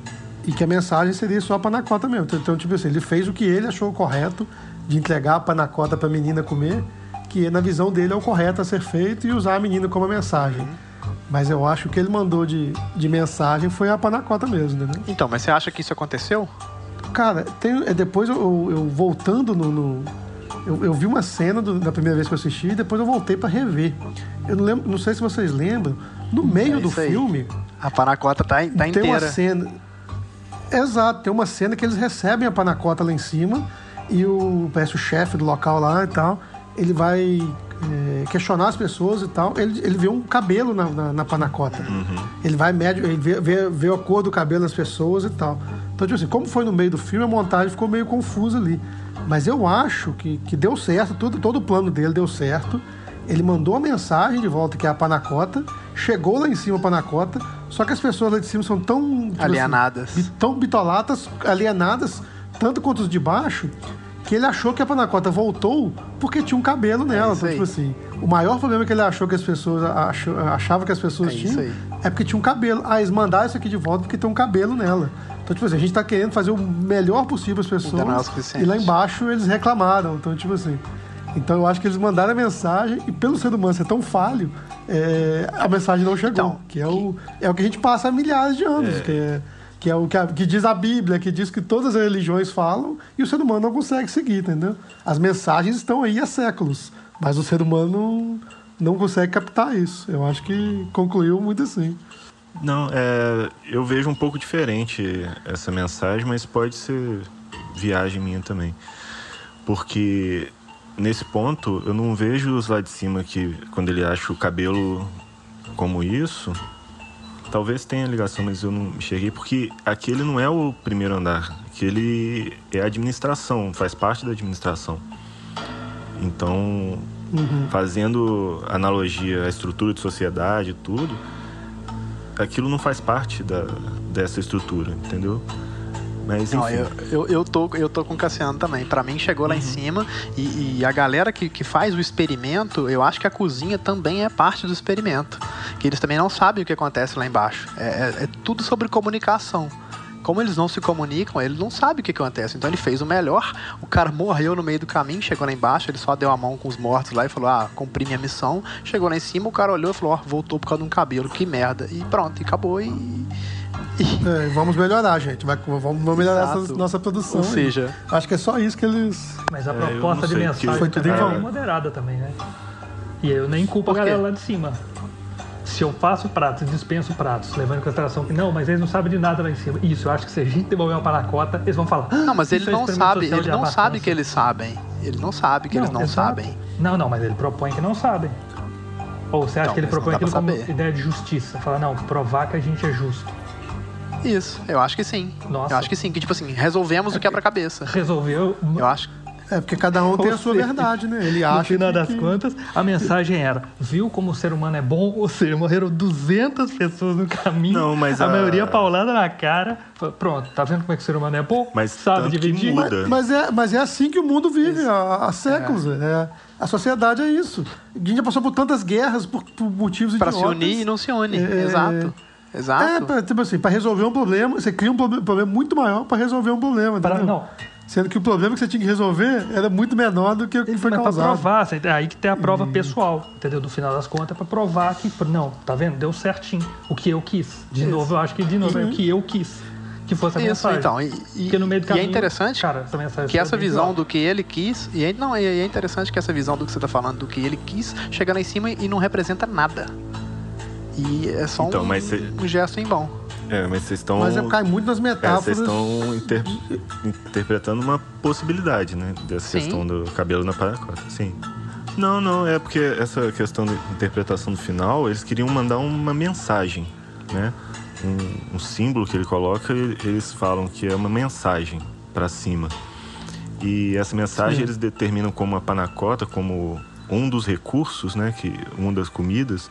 e que a mensagem seria só a panacota mesmo. Então, Então, tipo assim, ele fez o que ele achou correto de entregar a panacota pra menina comer, que na visão dele é o correto a ser feito e usar a menina como a mensagem. Mas eu acho que o que ele mandou de, de mensagem foi a panacota mesmo, entendeu? Então, mas você acha que isso aconteceu? Cara, tem, é, depois eu, eu voltando no. no- eu, eu vi uma cena do- da primeira vez que eu assisti e depois eu voltei pra rever. Eu não, lembro, não sei se vocês lembram, no meio É do aí. filme A panacota tá, tá tem uma inteira. cena. Exato, tem uma cena que eles recebem a panacota lá em cima e o parece o chefe do local lá e tal. Ele vai é, questionar as pessoas e tal. Ele, ele vê um cabelo na, na, na panacota. Ele vai médio, ele vê, vê, vê a cor do cabelo das pessoas e tal. Então, tipo assim, como foi no meio do filme, a montagem ficou meio confusa ali. Mas eu acho que, que deu certo, tudo, todo o plano dele deu certo. Ele mandou a mensagem de volta, que é a panacota. Chegou lá em cima a panacota. Só que as pessoas lá de cima são tão. tipo Alienadas. Assim, tão bitolatas, alienadas, tanto quanto os de baixo, que ele achou que a panacota voltou porque tinha um cabelo nela. isso então, tipo assim, o maior problema que ele achou que as pessoas achou, achavam que as pessoas É tinham é porque tinha um cabelo. Ah, eles mandaram isso aqui de volta porque tem um cabelo nela. Então, tipo assim, a gente tá querendo fazer o melhor possível as pessoas. É o suficiente. e lá embaixo eles reclamaram. Então, tipo assim. Então eu acho que eles mandaram a mensagem e pelo ser humano ser tão falho, é, a mensagem não chegou. Então, que é o, é o que a gente passa há milhares de anos. Que é, que é o que, a- que diz a Bíblia, que diz que todas as religiões falam e o ser humano não consegue seguir, entendeu? As mensagens estão aí há séculos, mas o ser humano não, consegue captar isso. Eu acho que concluiu muito assim. Não, é, eu vejo um pouco diferente essa mensagem, mas pode ser viagem minha também. Porque nesse ponto eu não vejo os lá de cima que quando ele acha o cabelo como isso, talvez tenha ligação, mas eu não enxerguei porque aquele não é o primeiro andar, aquele é a administração, faz parte da administração. Então, fazendo analogia à estrutura de sociedade e tudo, aquilo não faz parte da, dessa estrutura, entendeu? Mas enfim. Não, eu, eu, eu, tô, eu tô com o Cassiano também. Pra mim, chegou lá em cima. E, e a galera que, que faz o experimento, eu acho que a cozinha também é parte do experimento. Que eles também não sabem o que acontece lá embaixo. É, é- é tudo sobre comunicação. Como eles não se comunicam, eles não sabem o que acontece. Então ele fez o melhor. O cara morreu no meio do caminho, chegou lá embaixo, ele só deu a mão com os mortos lá e falou: Ah, cumpri minha missão. Chegou lá em cima, o cara olhou e falou: Ó, voltou por causa de um cabelo, que merda. E pronto, e acabou. E. É, vamos melhorar, gente. Vai, vamos melhorar essa nossa produção. Ou aí. seja, acho que é só isso que eles. Mas a É, proposta de mensagem que foi tudo em é vão. bem moderada também, né? E eu nem culpo a galera lá de cima. Se eu faço pratos e dispenso pratos, levando em consideração que não, mas eles não sabem de nada lá em cima. Isso, eu acho que se a gente devolver uma panacota, eles vão falar. Não, mas "Ah, ele é não sabe, ele não abastança." sabe que eles sabem. Ele não sabe que eles não exato. sabem. Não, não, mas ele propõe que não sabem. Ou você acha Não, que ele não propõe aquilo como ideia de justiça? Fala, não, provar que a gente é justo. Isso, eu acho que sim. Nossa. Eu acho que sim, que tipo assim, resolvemos o quebra-cabeça. Resolveu. Eu acho. É porque cada um tem a sua verdade, né? Ele acha. No final que- das que- contas, a mensagem era: viu como o ser humano é bom? Ou seja, morreram 200 pessoas no caminho. Não, mas a, a- maioria paulada na cara. Pronto, tá vendo como é que o ser humano é bom? Mas Sabe dividir? muda. Mas é, mas é assim que o mundo vive há, há séculos. É. A sociedade é isso. A gente já passou por tantas guerras por, por motivos Pra se idiotas. unir e não se une. É, Exato. É, Exato. pra, tipo assim, pra resolver um problema, você cria um proble- problema muito maior pra resolver um problema. Pra- não. Sendo que o problema que você tinha que resolver era muito menor do que o que foi Mas pra causado. provar, você- é aí que tem a prova pessoal, entendeu? No final das contas, pra provar que, não, tá vendo? Deu certinho. O que eu quis. De novo, eu acho que de novo é o que eu quis. Que fosse a Isso, mensagem. então. E, e- Porque no meio do e caminho. é interessante Cara, essa mensagem que essa foi bem visão pior. do que ele quis. E é, não, e é interessante que essa visão do que você tá falando, do que ele quis, chega lá em cima e não representa nada. E é só Então, um, mas cê- um gesto em vão. É, mas vocês estão. Mas é, cai muito nas É, metáforas. vocês estão inter- interpretando uma possibilidade, né? Dessa Sim. questão do cabelo na panacota. Sim. Não, não, é porque essa questão de interpretação do final, eles queriam mandar uma mensagem, né? Um, um símbolo que ele coloca, eles falam que é uma mensagem para cima. E essa mensagem eles determinam como a panacota, como um dos recursos, né? Que, uma das comidas.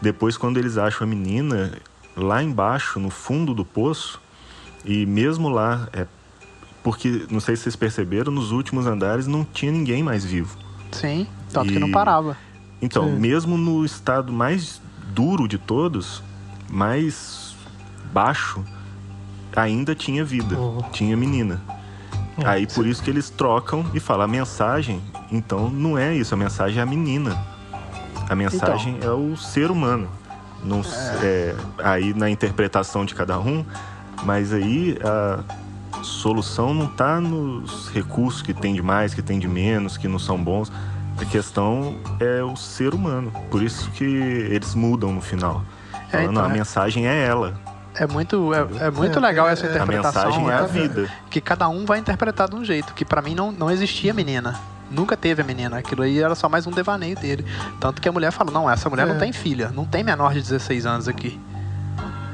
Depois, quando eles acham a menina lá embaixo, no fundo do poço, e mesmo lá, é porque, não sei se vocês perceberam, nos últimos andares não tinha ninguém mais vivo. Sim, tanto que E- não parava. Então, Sim. mesmo no estado mais duro de todos, mais baixo, ainda tinha vida, Oh. tinha menina. É, Aí por isso que eles trocam e falam a mensagem, então não é isso, a mensagem é a menina. A mensagem é o ser humano. Não, é, aí na interpretação de cada um, mas aí a solução não está nos recursos que tem de mais, que tem de menos, que não são bons. A questão é o ser humano. Por isso que eles mudam no final. É, então, a é- mensagem é ela. É muito, é, é muito É, legal é, essa é. A interpretação. mensagem é a vida. que cada um vai interpretar de um jeito. Que pra mim não, não existia menina. Nunca teve a menina. Aquilo aí era só mais um devaneio dele. Tanto que a mulher falou: não, essa mulher É. não tem filha. Não tem menor de 16 anos aqui.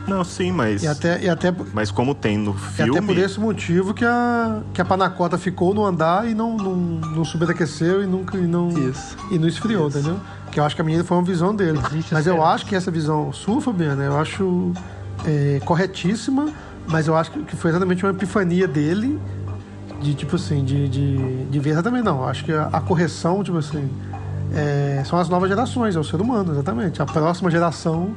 Não, sim, mas, E até, e até, mas como tem no e filme. até por esse motivo que a, que a panacota ficou no andar e não, não, não superaqueceu e, nunca, e, não, Isso. e não esfriou, entendeu? Que eu acho que a menina foi uma visão dele. Existe Mas eu acho que essa visão sua, Fabiana, eu acho é, corretíssima, mas eu acho que- que foi exatamente uma epifania dele de, tipo assim, de, de, de ver exatamente, não. Acho que a, a correção, tipo assim, é, são as novas gerações, é o ser humano, exatamente. A próxima geração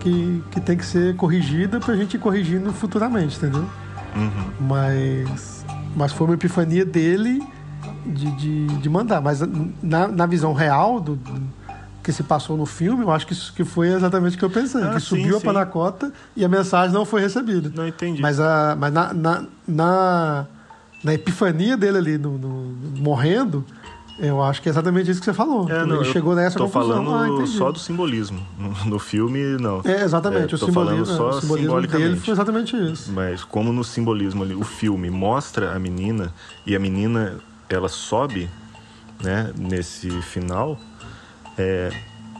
que, que tem que ser corrigida pra gente ir corrigindo futuramente, entendeu? Uhum. Mas, mas foi uma epifania dele de, de, de mandar. Mas na, na visão real do, do que se passou no filme, eu acho que isso que foi exatamente o que eu pensei. Ah, que sim, subiu a sim. panacota e a mensagem não foi recebida. Não entendi. Mas, a, mas na, na, na, na epifania dele ali, no, no- morrendo, eu acho que é exatamente isso que você falou. É, não, Ele chegou nessa tô conclusão. falando ah, só do simbolismo. No, no filme, não. É, exatamente. É, o simbolismo, falando só o simbolismo dele foi exatamente isso. Mas como no simbolismo ali, o filme mostra a menina e a menina ela sobe, né, nesse final, é,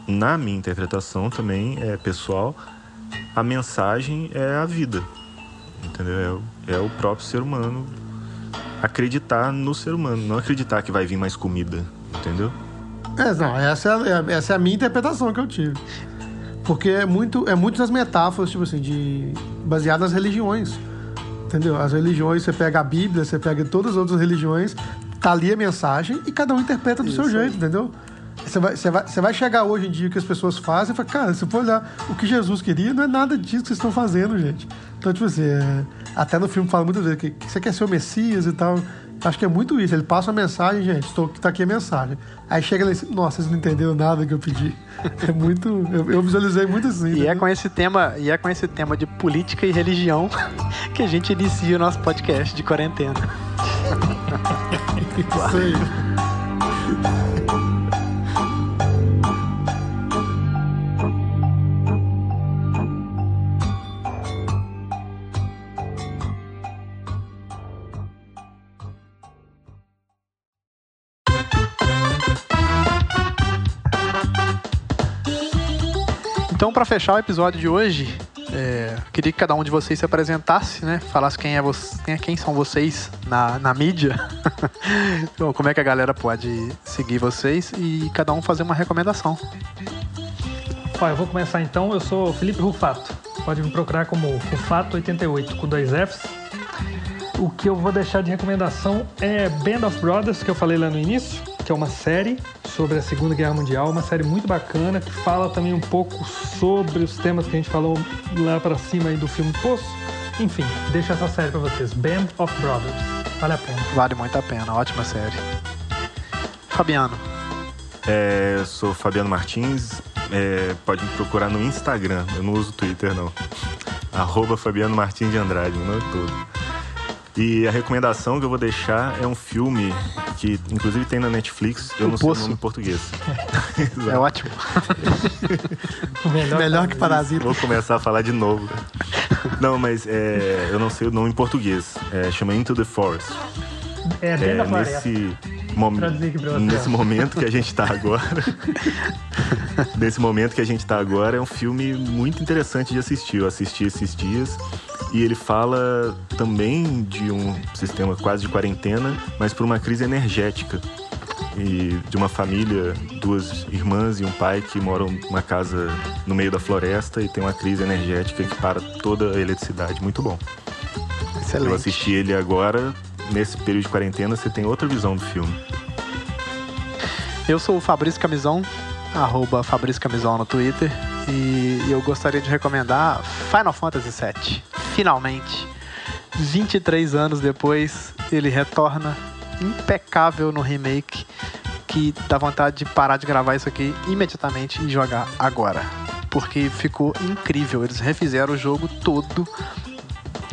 na minha interpretação também é pessoal, a mensagem é a vida, entendeu? É, é o próprio ser humano acreditar no ser humano, não acreditar que vai vir mais comida, entendeu? É, não, essa é, a- essa é a minha interpretação que eu tive. Porque é muito, é muito das metáforas, tipo assim, de baseado nas religiões. Entendeu? As religiões, você pega a Bíblia, você pega todas as outras religiões, tá ali a mensagem e cada um interpreta do seu jeito, entendeu? Você vai, você, vai, você vai chegar hoje em dia que as pessoas fazem e fala, cara, se for olhar o que Jesus queria, não é nada disso que vocês estão fazendo, gente. Então, tipo assim, é, até no filme fala muitas vezes que, que você quer ser o Messias e tal. Acho que é muito isso. Ele passa a mensagem, gente, estou, tá aqui a mensagem. Aí chega lá e diz, nossa, vocês não entenderam nada que eu pedi. É muito. Eu, eu visualizei muito assim. E é com esse tema, e é com esse tema de política e religião que a gente inicia o nosso podcast de quarentena. Isso aí. Para fechar o episódio de hoje, é, queria que cada um de vocês se apresentasse, né? Falasse quem, é vo- quem, é- quem são vocês na, na mídia. então, como é que a galera pode seguir vocês e cada um fazer uma recomendação. Ó, eu vou começar então. Eu sou Felipe Rufato. Pode me procurar como Rufato88 com dois Fs. O que eu vou deixar de recomendação é Band of Brothers, que eu falei lá no início, que é uma série sobre a Segunda Guerra Mundial, uma série muito bacana que fala também um pouco sobre os temas que a gente falou lá pra cima aí do filme Poço. Enfim, deixa essa série pra vocês. Band of Brothers. Vale a pena. Vale muito a pena, ótima série. Fabiano, É, eu sou Fabiano Martins, é, pode me procurar no Instagram, eu não uso Twitter não. Arroba Fabiano Martins de Andrade, meu nome todo. E a recomendação que eu vou deixar é um filme que inclusive tem na Netflix, eu O não sei o Poço. nome em português. é ótimo. Melhor, Melhor que Parasita. Vou começar a falar de novo. Não, mas é, eu não sei o nome em português. É, chama Into the Forest. É, É, floresta. nesse, mom nesse momento que a gente tá agora. nesse momento que a gente tá agora, é um filme muito interessante de assistir. Eu assisti esses dias e ele fala também de um sistema quase de quarentena, mas por uma crise energética. E de uma família, duas irmãs e um pai que moram numa casa no meio da floresta e tem uma crise energética que para toda a eletricidade. Muito bom. Eu Excelente. assisti ele agora, nesse período de quarentena, você tem outra visão do filme. Eu sou o Fabrício Camisão, arroba Fabrício Camisão no Twitter. E eu gostaria de recomendar Final Fantasy VII. Finalmente, 23 anos depois, ele retorna impecável no remake. Que dá vontade de parar de gravar isso aqui imediatamente e jogar agora. Porque ficou incrível. Eles refizeram o jogo todo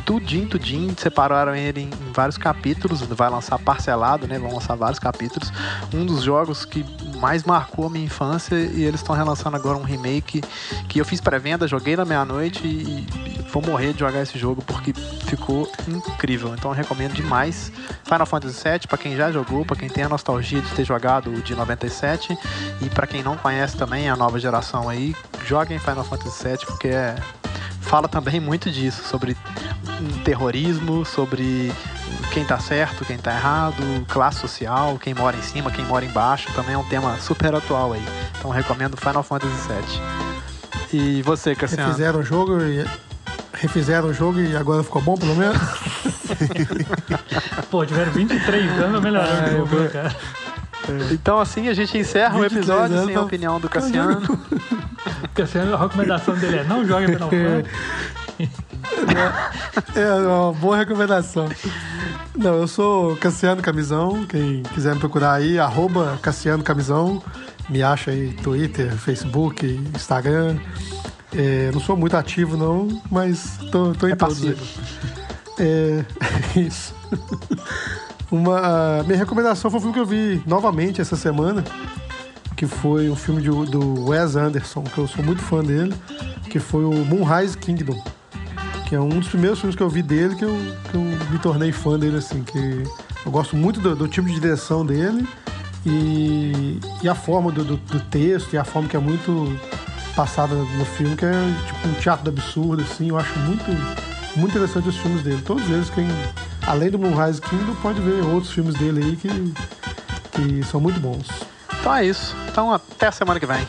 tudinho, tudinho, separaram ele em, vários capítulos, vai lançar parcelado, né? Vão lançar vários capítulos. Um dos jogos que mais marcou a minha infância e eles estão relançando agora um remake que eu fiz pré-venda, joguei na meia-noite e, vou morrer de jogar esse jogo porque ficou incrível. Então recomendo demais Final Fantasy VII para quem já jogou, para quem tem a nostalgia de ter jogado o de 97 e para quem não conhece também a nova geração aí, joguem Final Fantasy VII porque é fala também muito disso, sobre terrorismo, sobre quem tá certo, quem tá errado, classe social, quem mora em cima, quem mora embaixo, também é um tema super atual aí. Então recomendo Final Fantasy VII. E você, Cassiano? Refizeram o jogo e. Refizeram o jogo e agora ficou bom, pelo menos? Pô, tiveram 23 anos, melhorou Ah, o jogo, eu- cara? Então assim a gente encerra o 23 episódio anos, sem a não- opinião do Cassiano. Cassiano, a recomendação dele é não jogue Final Fantasy. É uma boa recomendação. Não, eu sou Cassiano Camisão. Quem quiser me procurar aí, arroba Cassiano Camisão. Me acha aí Twitter, Facebook, Instagram. É, não sou muito ativo, não, mas tô, tô em É todos. passivo. É, isso. Uma, minha recomendação foi um filme que eu vi novamente essa semana, que foi um filme de- do Wes Anderson, que eu sou muito fã dele, que foi o Moonrise Kingdom, que é um dos primeiros filmes que eu vi dele que eu, que eu me tornei fã dele, assim, que eu gosto muito do, do tipo de direção dele e, e a forma do, do- do texto e a forma que é muito passada no filme, que é tipo um teatro do absurdo, assim, eu acho muito, muito interessante os filmes dele. Todos eles, quem, além do Moonrise Kingdom, pode ver outros filmes dele aí que, que são muito bons. Então é isso. Então até a semana que vem.